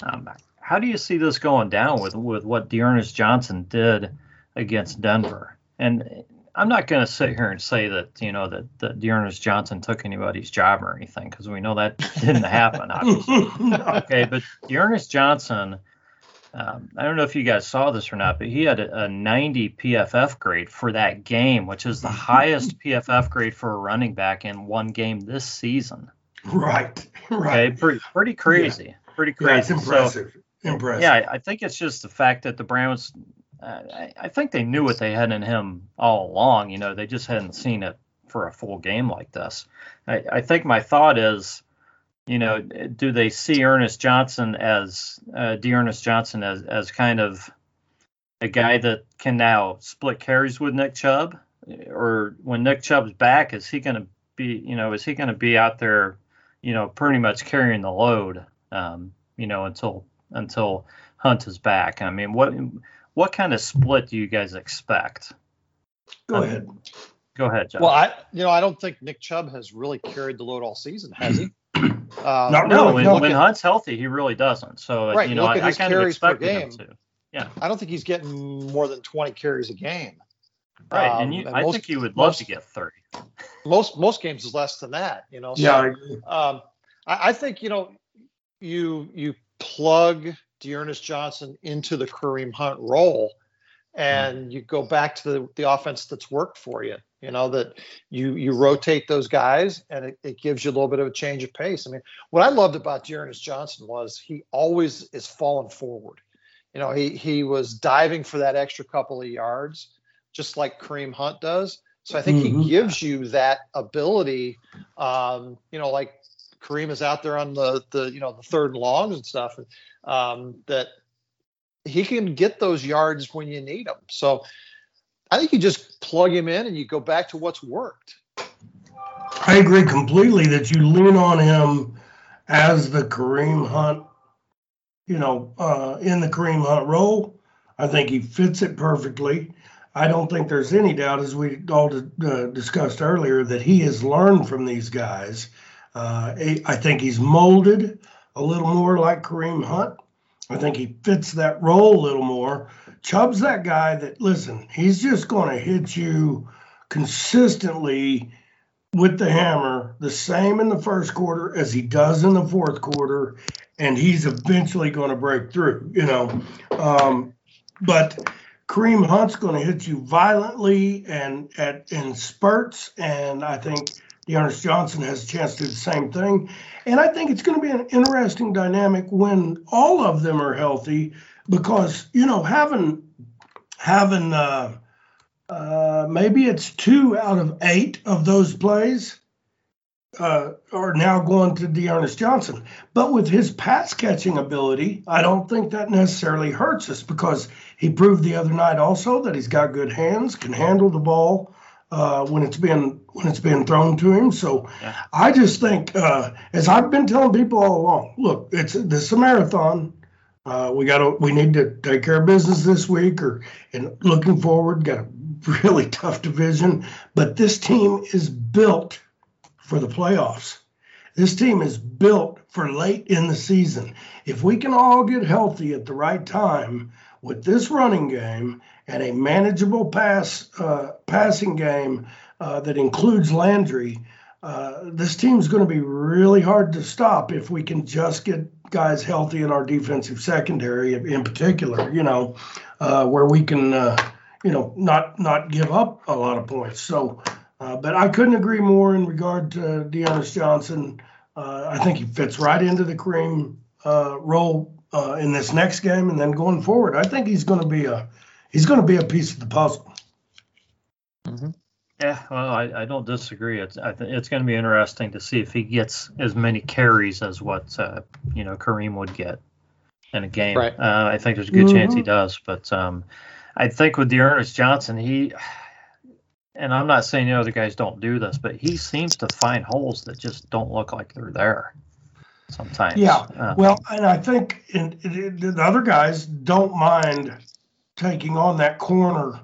[SPEAKER 1] um, how do you see this going down with with what D'Ernest Johnson did against Denver? And I'm not going to sit here and say that you know that that D'Ernest Johnson took anybody's job or anything because we know that didn't happen, obviously. okay, but D'Ernest Johnson. Um, I don't know if you guys saw this or not, but he had a, a 90 PFF grade for that game, which is the highest PFF grade for a running back in one game this season.
[SPEAKER 3] Right,
[SPEAKER 1] Okay,
[SPEAKER 3] right.
[SPEAKER 1] pretty pretty crazy, pretty
[SPEAKER 3] Yeah, it's
[SPEAKER 1] impressive. So,
[SPEAKER 3] impressive. impressive.
[SPEAKER 1] yeah, I- I think it's just the fact that the Browns. Uh, I, I think they knew what they had in him all along. You know, they just hadn't seen it for a full game like this. I, I think my thought is, you know, do they see Ernest Johnson as uh, D'Ernest Johnson as as kind of a guy that can now split carries with Nick Chubb, or when Nick Chubb's back, is he going to be, you know, is he going to be out there, you know, pretty much carrying the load, um, you know, until until Hunt is back? I mean, what what kind of split do you guys expect?
[SPEAKER 3] Go ahead.
[SPEAKER 1] Go ahead, Jeff.
[SPEAKER 4] Well, I you know I don't think Nick Chubb has really carried the load all season, has he? Um,
[SPEAKER 3] Not
[SPEAKER 1] no,
[SPEAKER 3] really,
[SPEAKER 1] when,
[SPEAKER 3] no.
[SPEAKER 1] when
[SPEAKER 4] at-
[SPEAKER 1] Hunt's healthy, he really doesn't. So,
[SPEAKER 4] Right,
[SPEAKER 1] you know,
[SPEAKER 4] look
[SPEAKER 1] I,
[SPEAKER 4] at
[SPEAKER 1] I
[SPEAKER 4] his
[SPEAKER 1] kind of
[SPEAKER 4] carries per
[SPEAKER 1] him
[SPEAKER 4] game.
[SPEAKER 1] to.
[SPEAKER 4] I don't think he's getting more than 20 carries a game.
[SPEAKER 1] Right,
[SPEAKER 4] Um,
[SPEAKER 1] and you,
[SPEAKER 4] and
[SPEAKER 1] I
[SPEAKER 4] most-
[SPEAKER 1] think you would love
[SPEAKER 4] most-
[SPEAKER 1] to get 30.
[SPEAKER 4] Most most games is less than that, you know. So,
[SPEAKER 3] Yeah, I agree.
[SPEAKER 4] um, I, I think you know you you plug D'Ernest Johnson into the Kareem Hunt role, and you go back to the, the offense that's worked for you. You know that you you rotate those guys, and it, it gives you a little bit of a change of pace. I mean, what I loved about D'Ernest Johnson was he always is falling forward. You know, he he was diving for that extra couple of yards, just like Kareem Hunt does. So I think
[SPEAKER 3] Mhm.
[SPEAKER 4] he gives you that ability. Um, you know, like Kareem is out there on the the you know the third longs and stuff. Um, that he can get those yards when you need them. So I think you just plug him in and you go back to what's worked.
[SPEAKER 3] I agree completely that you lean on him as the Kareem Hunt, you know, uh, in the Kareem Hunt role. I think he fits it perfectly. I don't think there's any doubt, as we all uh, discussed earlier, that he has learned from these guys. Uh, I think he's molded a little more like Kareem Hunt. I think he fits that role a little more. Chubb's that guy that, listen, he's just going to hit you consistently with the hammer the same in the first quarter as he does in the fourth quarter, and he's eventually going to break through, you know. Um, but Kareem Hunt's going to hit you violently and at in spurts, and I think D'Ernest Johnson has a chance to do the same thing. And I think it's going to be an interesting dynamic when all of them are healthy, because you know having having uh, uh, maybe it's two out of eight of those plays uh, are now going to D'Ernest Johnson. But with his pass catching ability, I don't think that necessarily hurts us because he proved the other night also that he's got good hands, can handle the ball uh, when it's been when it's been thrown to him. So
[SPEAKER 1] Yeah.
[SPEAKER 3] I just think, uh, as I've been telling people all along, look, it's this is a marathon. Uh, we got to we need to take care of business this week, or and looking forward, got a really tough division, but this team is built for the playoffs. This team is built for late in the season. If we can all get healthy at the right time with this running game and a manageable pass uh, passing game uh, that includes Landry, uh, this team's going to be really hard to stop if we can just get guys healthy in our defensive secondary, in particular. You know, uh, where we can, uh, you know, not not give up a lot of points. So, uh, but I couldn't agree more in regard to D'Ernest Johnson. Uh, I think he fits right into the uh, role in this next game, and then going forward, I think he's going to be a he's going to be a piece of the puzzle.
[SPEAKER 1] Mm-hmm. Yeah, well, I, I don't disagree. It's I th- it's going to be interesting to see if he gets as many carries as what uh, you know Kareem would get in a game. Right. Uh, I think there's a good mm-hmm. chance he does, but um, I think with D'Ernest Johnson, he and I'm not saying the other guys don't do this, but he seems to find holes that just don't look like they're there sometimes.
[SPEAKER 3] Yeah. Uh, well, and I think in, in, the other guys don't mind taking on that corner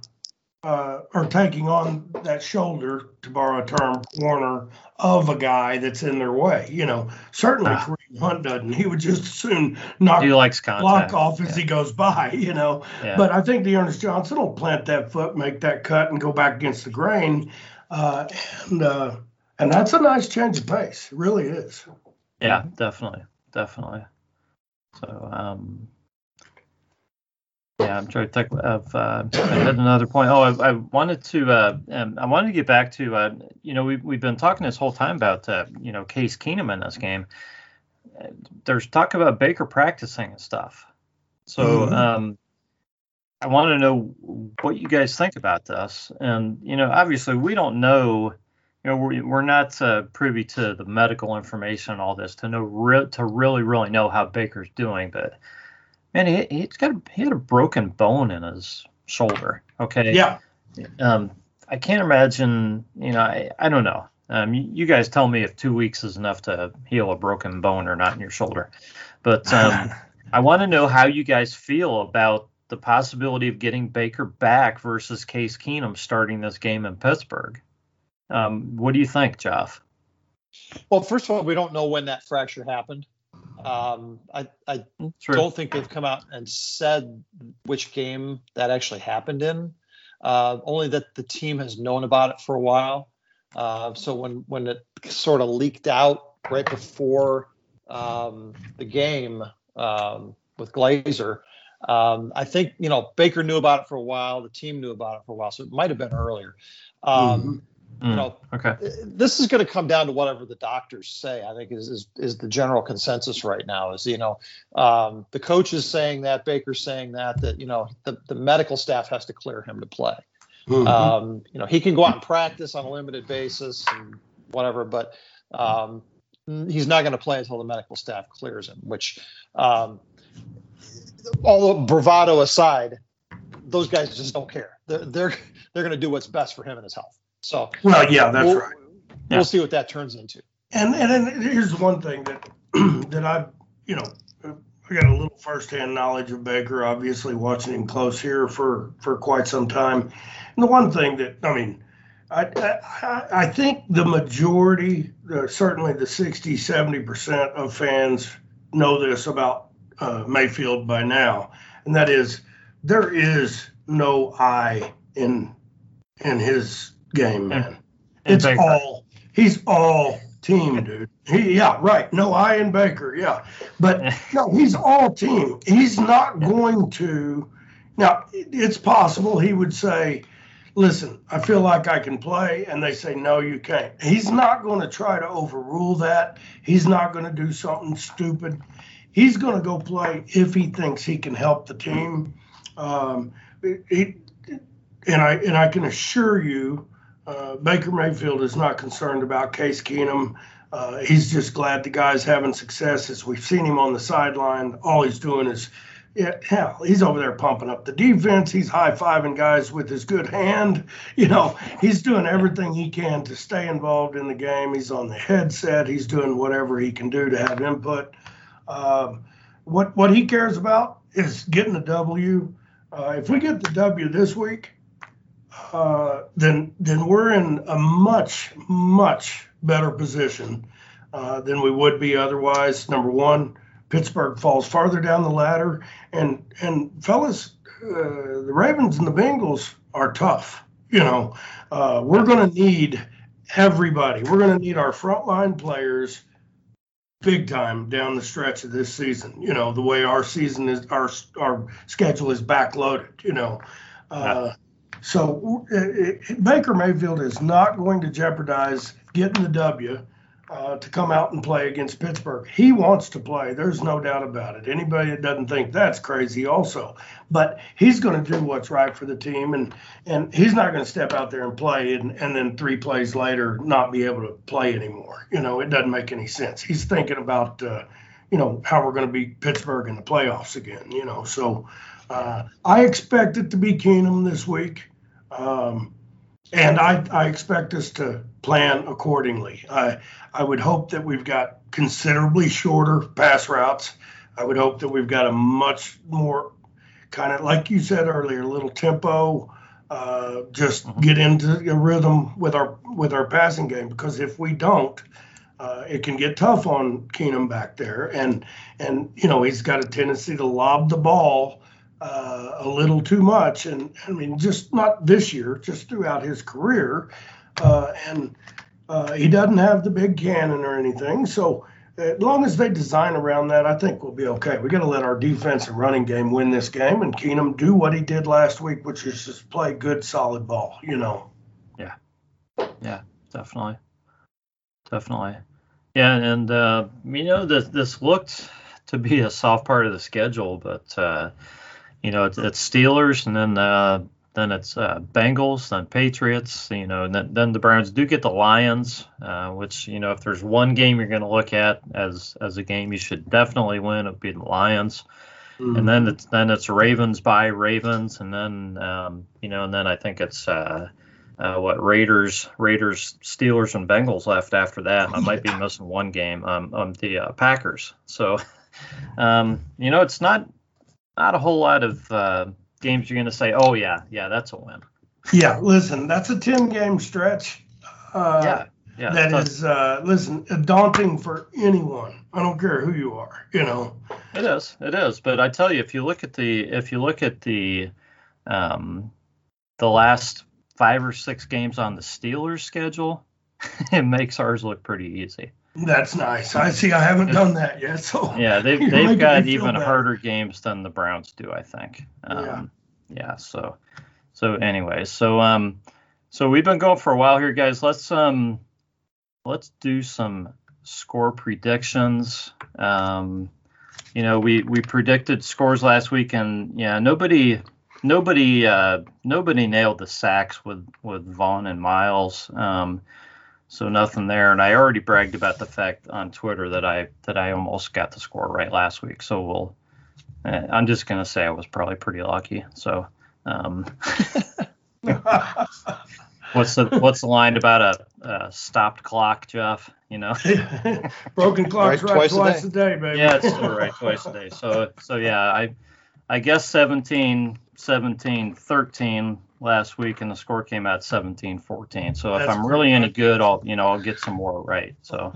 [SPEAKER 3] uh, or taking on that shoulder, to borrow a term, corner of a guy that's in their way. You know, certainly uh, Kareem Hunt doesn't. He would just as soon knock
[SPEAKER 1] he likes block
[SPEAKER 3] off as yeah. he goes by. You know, yeah. but I think D'Ernest Johnson will plant that foot, make that cut, and go back against the grain, uh, and uh, and that's a nice change of pace. It really is.
[SPEAKER 1] Yeah, definitely, definitely. So, um, yeah, I'm trying to think of. Uh, I had another point. Oh, I, I wanted to. Uh, um, I wanted to get back to. Uh, you know, we've we've been talking this whole time about. Uh, you know, Case Keenum in this game. There's talk about Baker practicing and stuff. So, mm-hmm. um, I want to know what you guys think about this. And you know, obviously, we don't know. You know, we're, we're not uh, privy to the medical information and all this to know re- to really really know how Baker's doing, but man, he he's got a, he had a broken bone in his shoulder. Okay.
[SPEAKER 3] Yeah.
[SPEAKER 1] Um, I can't imagine. You know, I I don't know. Um, you, you, guys tell me if two weeks is enough to heal a broken bone or not in your shoulder. But um, I want to know how you guys feel about the possibility of getting Baker back versus Case Keenum starting this game in Pittsburgh. Um, what do you think, Jeff?
[SPEAKER 4] Well, first of all, we don't know when that fracture happened. Um, I, I don't think they've come out and said which game that actually happened in. Uh, only that the team has known about it for a while. Uh, so when when it sort of leaked out right before um, the game um, with Glazer, um, I think you know Baker knew about it for a while. The team knew about it for a while, so it might have been earlier. Um, mm-hmm. Mm, you know,
[SPEAKER 1] okay.
[SPEAKER 4] This is going to come down to whatever the doctors say. I think is is, is the general consensus right now. Is you know, um, the coach is saying that, Baker's saying that, that you know, the, the medical staff has to clear him to play. Mm-hmm. Um, you know, he can go out and practice on a limited basis and whatever, but um, he's not going to play until the medical staff clears him. Which, um, all the bravado aside, those guys just don't care. They're they're they're going to do what's best for him and his health. So
[SPEAKER 3] well, yeah, that's we'll, right.
[SPEAKER 4] We'll see what that turns into.
[SPEAKER 3] And and here's one thing that that I you know I got a little firsthand knowledge of Baker, obviously watching him close here for for quite some time. And the one thing that I mean, I I, I think the majority, uh, certainly the 60, 70 percent of fans know this about uh, Mayfield by now, and that is there is no I in in his game, man. it's all he's all team, dude. He, yeah, right. No, I and Baker, yeah, but no, he's all team. He's not going to. Now, it's possible he would say, "Listen, I feel like I can play," and they say, "No, you can't." He's not going to try to overrule that. He's not going to do something stupid. He's going to go play if he thinks he can help the team. Um, he, and I and I can assure you uh, Baker Mayfield is not concerned about Case Keenum. Uh, he's just glad the guy's having success. As we've seen him on the sideline, all he's doing is, yeah, hell, he's over there pumping up the defense. He's high fiving guys with his good hand. You know, he's doing everything he can to stay involved in the game. He's on the headset. He's doing whatever he can do to have input. Um, what what he cares about is getting the W. Uh, if we get the W this week, uh, then then we're in a much much better position uh, than we would be otherwise. Number one, Pittsburgh falls farther down the ladder, and and fellas, uh, the Ravens and the Bengals are tough. You know, uh, we're going to need everybody. We're going to need our frontline players big time down the stretch of this season. You know, the way our season is, our our schedule is backloaded. You know, uh, so uh, Baker Mayfield is not going to jeopardize getting the W uh, to come out and play against Pittsburgh. He wants to play. There's no doubt about it. Anybody that doesn't think that's crazy, also. But he's going to do what's right for the team, and and he's not going to step out there and play, and, and then three plays later not be able to play anymore. You know, it doesn't make any sense. He's thinking about, uh, you know, how we're going to beat Pittsburgh in the playoffs again. You know, so uh, I expect it to be Keenum this week. Um, and I, I expect us to plan accordingly. I, I would hope that we've got considerably shorter pass routes. I would hope that we've got a much more kind of like you said earlier, a little tempo, uh, just mm-hmm. get into a rhythm with our with our passing game. Because if we don't, uh, it can get tough on Keenum back there, and and you know he's got a tendency to lob the ball uh, a little too much. And I mean, just not this year, just throughout his career. Uh, and uh, he doesn't have the big cannon or anything. So as long as they design around that, I think we'll be okay. We got to let our defense and running game win this game, and Keenum do what he did last week, which is just play good, solid ball. You know.
[SPEAKER 1] Yeah. Yeah. Definitely. Definitely. Yeah, and uh, you know this this looked to be a soft part of the schedule, but uh, you know, it's, it's Steelers and then uh, then it's uh, Bengals, then Patriots, you know, and then, then the Browns do get the Lions, uh, which you know, if there's one game you're going to look at as as a game you should definitely win, it'd be the Lions. Mm-hmm. And then it's then it's Ravens by Ravens, and then um, you know, and then I think it's uh, uh, what Raiders, Raiders, Steelers, and Bengals left after that. I might be missing one game. Um, um the uh, Packers. So, um, you know, it's not not a whole lot of uh, games you're going to say, oh yeah, yeah, that's a win.
[SPEAKER 3] Yeah, listen, that's a ten game stretch. Uh, yeah. Yeah, that is, uh, listen, daunting for anyone. I don't care who you are, you know.
[SPEAKER 1] It is, it is. But I tell you, if you look at the, if you look at the, um, the last five or six games on the Steelers schedule, it makes ours look pretty easy.
[SPEAKER 3] That's nice. I see. I haven't done that yet. So
[SPEAKER 1] yeah, they've they've got even harder games than the Browns do. I think. Um, yeah. Yeah. So so anyways, so um so we've been going for a while here, guys. Let's um let's do some score predictions. Um, you know, we we predicted scores last week, and yeah, nobody nobody uh, nobody nailed the sacks with with Von and Myles. Um, so nothing there. And I already bragged about the fact on Twitter that I that I almost got the score right last week. So we'll. Uh, I'm just gonna say I was probably pretty lucky. So. Um, what's the what's the line about a, a stopped clock, Jeff? You know,
[SPEAKER 3] broken clock's right, right twice, twice a, day. a, day. baby.
[SPEAKER 1] Yeah, it's right twice a day. So so yeah, I I guess 17, 17, 13 last week, and the score came out 17-14. So if I'm really any good, I'll you know I'll get some more right. So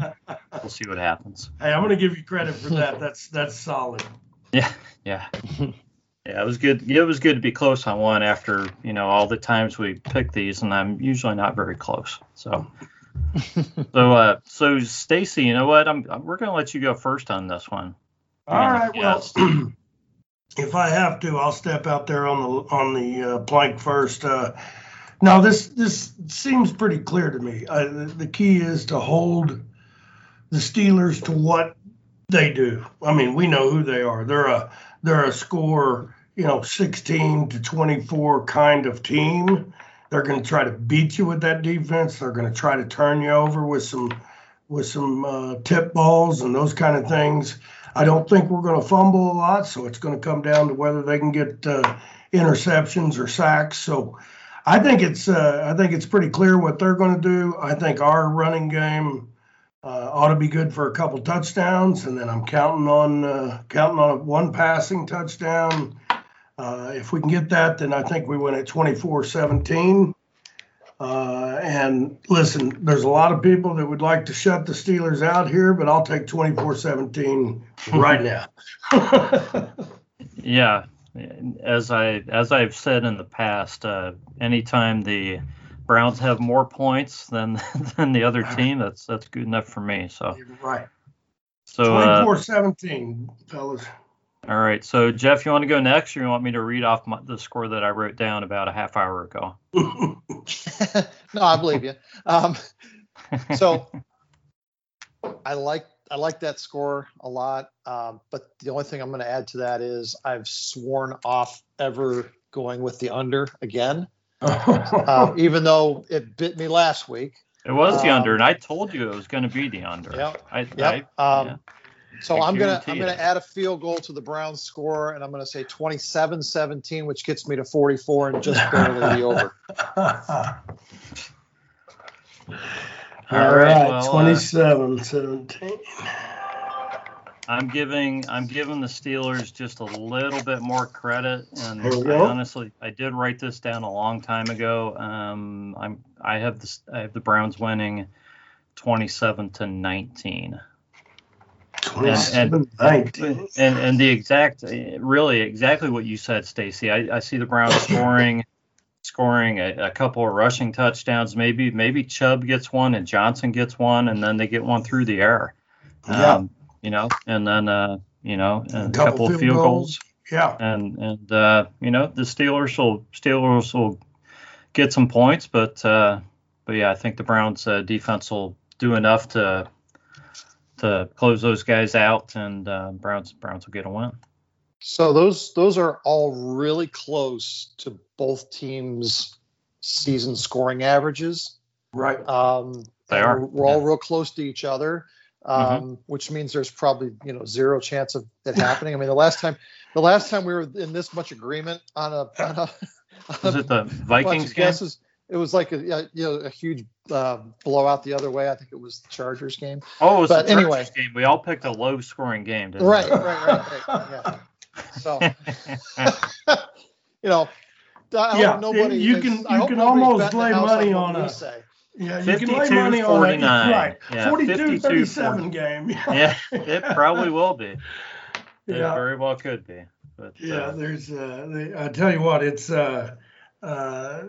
[SPEAKER 1] we'll see what happens.
[SPEAKER 3] Hey, I'm going to give you credit for that. That's that's solid.
[SPEAKER 1] Yeah, yeah, yeah. It was good. It was good to be close on one after you know all the times we pick these, and I'm usually not very close. So. so uh so Stacey, you know what? I'm we're gonna let you go first on this one.
[SPEAKER 3] All right. Well, if I have to, I'll step out there on the on the uh, plank first. Uh, now this this seems pretty clear to me. The, the key is to hold the Steelers to what they do. I mean, we know who they are. They're a they're a score, you know, 16 to 24 kind of team. They're going to try to beat you with that defense. They're going to try to turn you over with some with some uh, tip balls and those kind of things. I don't think we're going to fumble a lot, so it's going to come down to whether they can get uh, interceptions or sacks. So I think it's uh, I think it's pretty clear what they're going to do. I think our running game uh, ought to be good for a couple touchdowns, and then I'm counting on uh, counting on one passing touchdown. Uh, if we can get that, then I think we win at 24-17. Uh, and listen, there's a lot of people that would like to shut the Steelers out here, but I'll take 24 17 right now.
[SPEAKER 1] yeah. As I as I've said in the past, uh, anytime the Browns have more points than than the other team, that's that's good enough for me. So
[SPEAKER 3] right.
[SPEAKER 1] So uh,
[SPEAKER 3] 24 17, fellas.
[SPEAKER 1] All right. So, Jeff, you want to go next, or you want me to read off my, the score that I wrote down about a half hour ago?
[SPEAKER 4] no, I believe you. Um, so, I like I like that score a lot. Um, but the only thing I'm going to add to that is I've sworn off ever going with the under again, uh, even though it bit me last week.
[SPEAKER 1] It was the um, under, and I told you it was going to be the under.
[SPEAKER 4] Yeah.
[SPEAKER 1] I,
[SPEAKER 4] yep. I, um, yeah. So I am gonna I'm gonna add a field goal to the Browns score, and I'm gonna say 27-17, which gets me to 44 and just barely the over.
[SPEAKER 3] All right, well, 27 uh, 17.
[SPEAKER 1] I'm giving I'm giving the Steelers just a little bit more credit, and I honestly I did write this down a long time ago. Um, I'm I have the I have the Browns winning 27 to 19 and, and, and, and the exact really exactly what you said stacey I, I see the browns scoring scoring a, a, couple of rushing touchdowns maybe maybe chubb gets one and johnson gets one and then they get one through the air yeah. Um, you know and then uh, you know a, a couple, couple, of field goals. goals.
[SPEAKER 3] yeah
[SPEAKER 1] and and uh, you know the steelers will steelers will get some points but uh, but yeah i think the browns uh, defense will do enough to to close those guys out, and uh, Browns Browns will get a win.
[SPEAKER 4] So those those are all really close to both teams' season scoring averages.
[SPEAKER 3] Right.
[SPEAKER 4] Um,
[SPEAKER 1] they are.
[SPEAKER 4] We're, we're yeah. all real close to each other, um, mm-hmm. which means there's probably you know zero chance of it happening. I mean, the last time the last time we were in this much agreement on a, on a
[SPEAKER 1] was it the Vikings game? Guesses,
[SPEAKER 4] it was like a you know a huge uh, blowout the other way. I think it was the Chargers game.
[SPEAKER 1] Oh, it was but the Chargers anyway. game. We all picked a low scoring game, didn't
[SPEAKER 4] right, we? Right, right, right, Yeah. So, you know, I
[SPEAKER 3] yeah, nobody you can you can almost lay money on a. Yeah, you can lay money 49. on a right. Yeah, 42 37 game.
[SPEAKER 1] yeah, it probably will be. It yeah. very well could be. But,
[SPEAKER 3] yeah, uh, there's. Uh, I tell you what, it's. Uh, uh,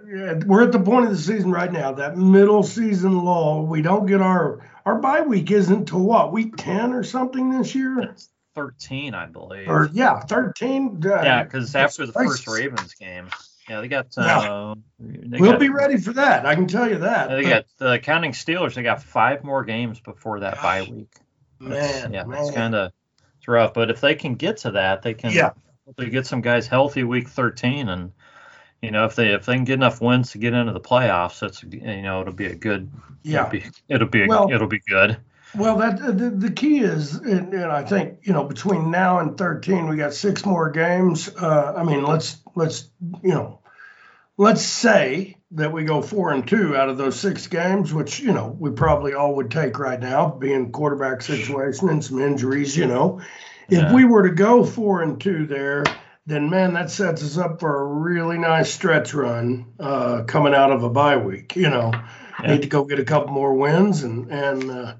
[SPEAKER 3] we're at the point of the season right now, that middle season lull. We don't get our our bye week isn't to what week ten or something this year.
[SPEAKER 1] It's Thirteen, I believe.
[SPEAKER 3] Or yeah, thirteen.
[SPEAKER 1] Uh, yeah, because after the first Ravens game, yeah, they got. Uh,
[SPEAKER 3] they we'll got, be ready for that. I can tell you that.
[SPEAKER 1] They got the counting Steelers. They got five more games before that gosh, bye week.
[SPEAKER 3] Man,
[SPEAKER 1] yeah,
[SPEAKER 3] man.
[SPEAKER 1] it's kind of it's rough. But if they can get to that, they can.
[SPEAKER 3] Yeah.
[SPEAKER 1] They get some guys healthy week 13 and you know, if they if they can get enough wins to get into the playoffs, that's you know it'll be a good
[SPEAKER 3] yeah
[SPEAKER 1] it'll be it'll be, a, well, it'll be good.
[SPEAKER 3] Well, that the, the key is, and, and, I think you know between now and 13, we got six more games. Uh, I mean, let's let's you know, let's say that we go four and two out of those six games, which you know we probably all would take right now, being quarterback situation and some injuries. You know, if yeah. we were to go four and two there then man, that sets us up for a really nice stretch run uh, coming out of a bye week. You know, yeah. need to go get a couple more wins, and and uh,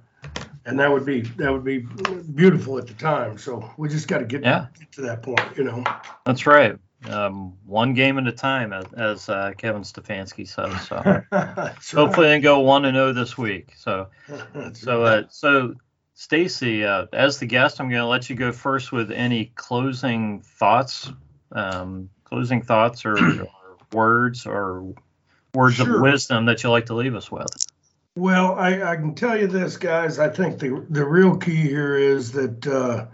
[SPEAKER 3] and that would be that would be beautiful at the time. So we just got to get,
[SPEAKER 1] yeah.
[SPEAKER 3] get to that point. You know,
[SPEAKER 1] that's right. Um, one game at a time, as, as uh, Kevin Stefanski says. So hopefully, right. they go one and zero oh this week. So so uh, so Stacey, uh, as the guest, I'm going to let you go first with any closing thoughts, um, closing thoughts or, or, words or words sure. of wisdom that you like to leave us with.
[SPEAKER 3] Well, I, I, can tell you this, guys. I think the the real key here is that uh,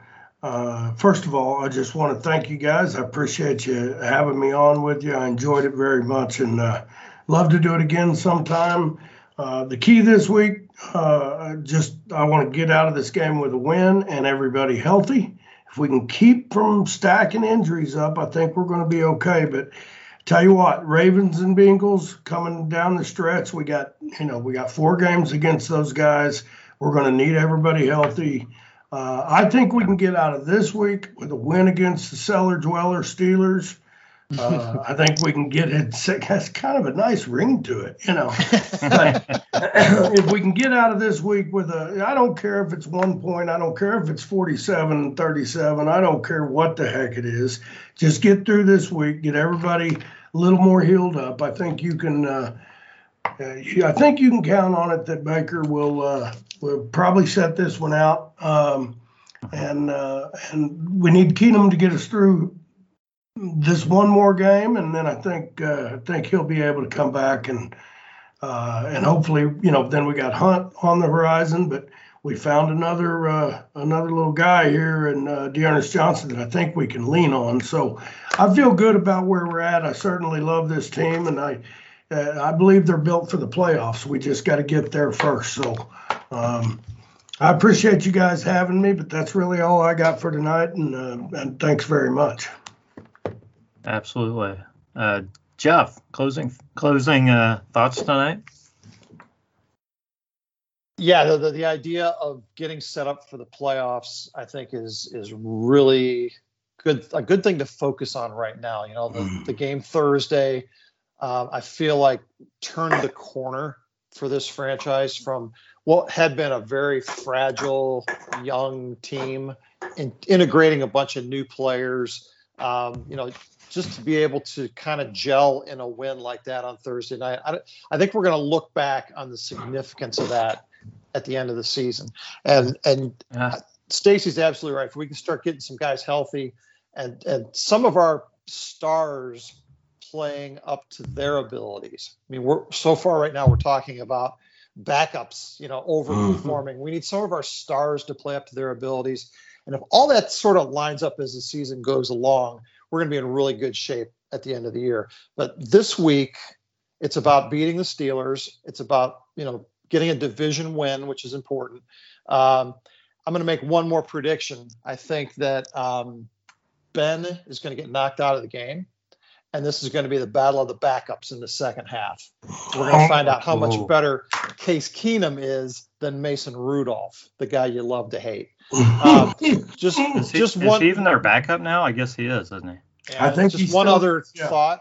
[SPEAKER 3] uh, first of all, I just want to thank you guys. I appreciate you having me on with you. I enjoyed it very much, and uh, love to do it again sometime. Uh, the key this week, uh, just I want to get out of this game with a win and everybody healthy. If we can keep from stacking injuries up, I think we're going to be okay. But tell you what, Ravens and Bengals coming down the stretch. We got you know we got four games against those guys. We're going to need everybody healthy. Uh, I think we can get out of this week with a win against the cellar dweller Steelers. Uh, I think we can get it. Has kind of a nice ring to it, you know. But if we can get out of this week with a, I don't care if it's one point, I don't care if it's 47 and 37, I don't care what the heck it is. Just get through this week, get everybody a little more healed up. I think you can. Uh, uh, I think you can count on it that Baker will uh, will probably set this one out, um, and uh, and we need Keenum to get us through this one more game, and then I think uh, I think he'll be able to come back and uh, and hopefully you know then we got Hunt on the horizon, but we found another uh, another little guy here in uh, D'Ernest Johnson that I think we can lean on. So I feel good about where we're at. I certainly love this team, and I uh, I believe they're built for the playoffs. We just got to get there first. So. Um, I appreciate you guys having me, but that's really all I got for tonight, and, uh, and thanks very much.
[SPEAKER 1] Absolutely. Uh, Jeff, closing closing uh, thoughts tonight.
[SPEAKER 4] Yeah, the, the, the idea of getting set up for the playoffs, I think, is is really good. A good thing to focus on right now. You know, the, the game Thursday, um, I feel like turned the corner for this franchise from what had been a very fragile young team, and integrating a bunch of new players. Um, you know, just to be able to kind of gel in a win like that on Thursday night. I, I think we're going to look back on the significance of that at the end of the season. And and yeah. Stacey's absolutely right. If we can start getting some guys healthy, and and some of our stars playing up to their abilities. I mean, we're so far right now we're talking about backups, you know, overperforming. Mm-hmm. We need some of our stars to play up to their abilities. And if all that sort of lines up as the season goes along, we're going to be in really good shape at the end of the year. But this week, it's about beating the Steelers. It's about you know getting a division win, which is important. Um, I'm going to make one more prediction. I think that um, Ben is going to get knocked out of the game, and this is going to be the battle of the backups in the second half. We're going to find out how much better Case Keenum is than Mason Rudolph, the guy you love to hate. Um, just,
[SPEAKER 1] is he,
[SPEAKER 4] just
[SPEAKER 1] is he even their backup now? I guess he is, isn't he?
[SPEAKER 4] I think just one still, other yeah. thought.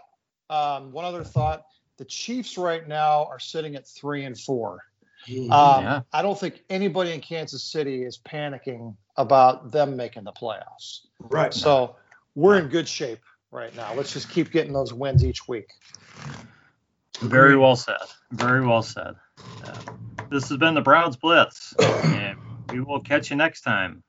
[SPEAKER 4] Um, one other thought. The Chiefs right now are sitting at three and 4 mm-hmm. um, yeah. I don't think anybody in Kansas City is panicking about them making the playoffs.
[SPEAKER 3] Right.
[SPEAKER 4] So we're in good shape right now. Let's just keep getting those wins each week.
[SPEAKER 1] Very well said. Very well said. Uh, this has been the Browns Blitz, and we will catch you next time.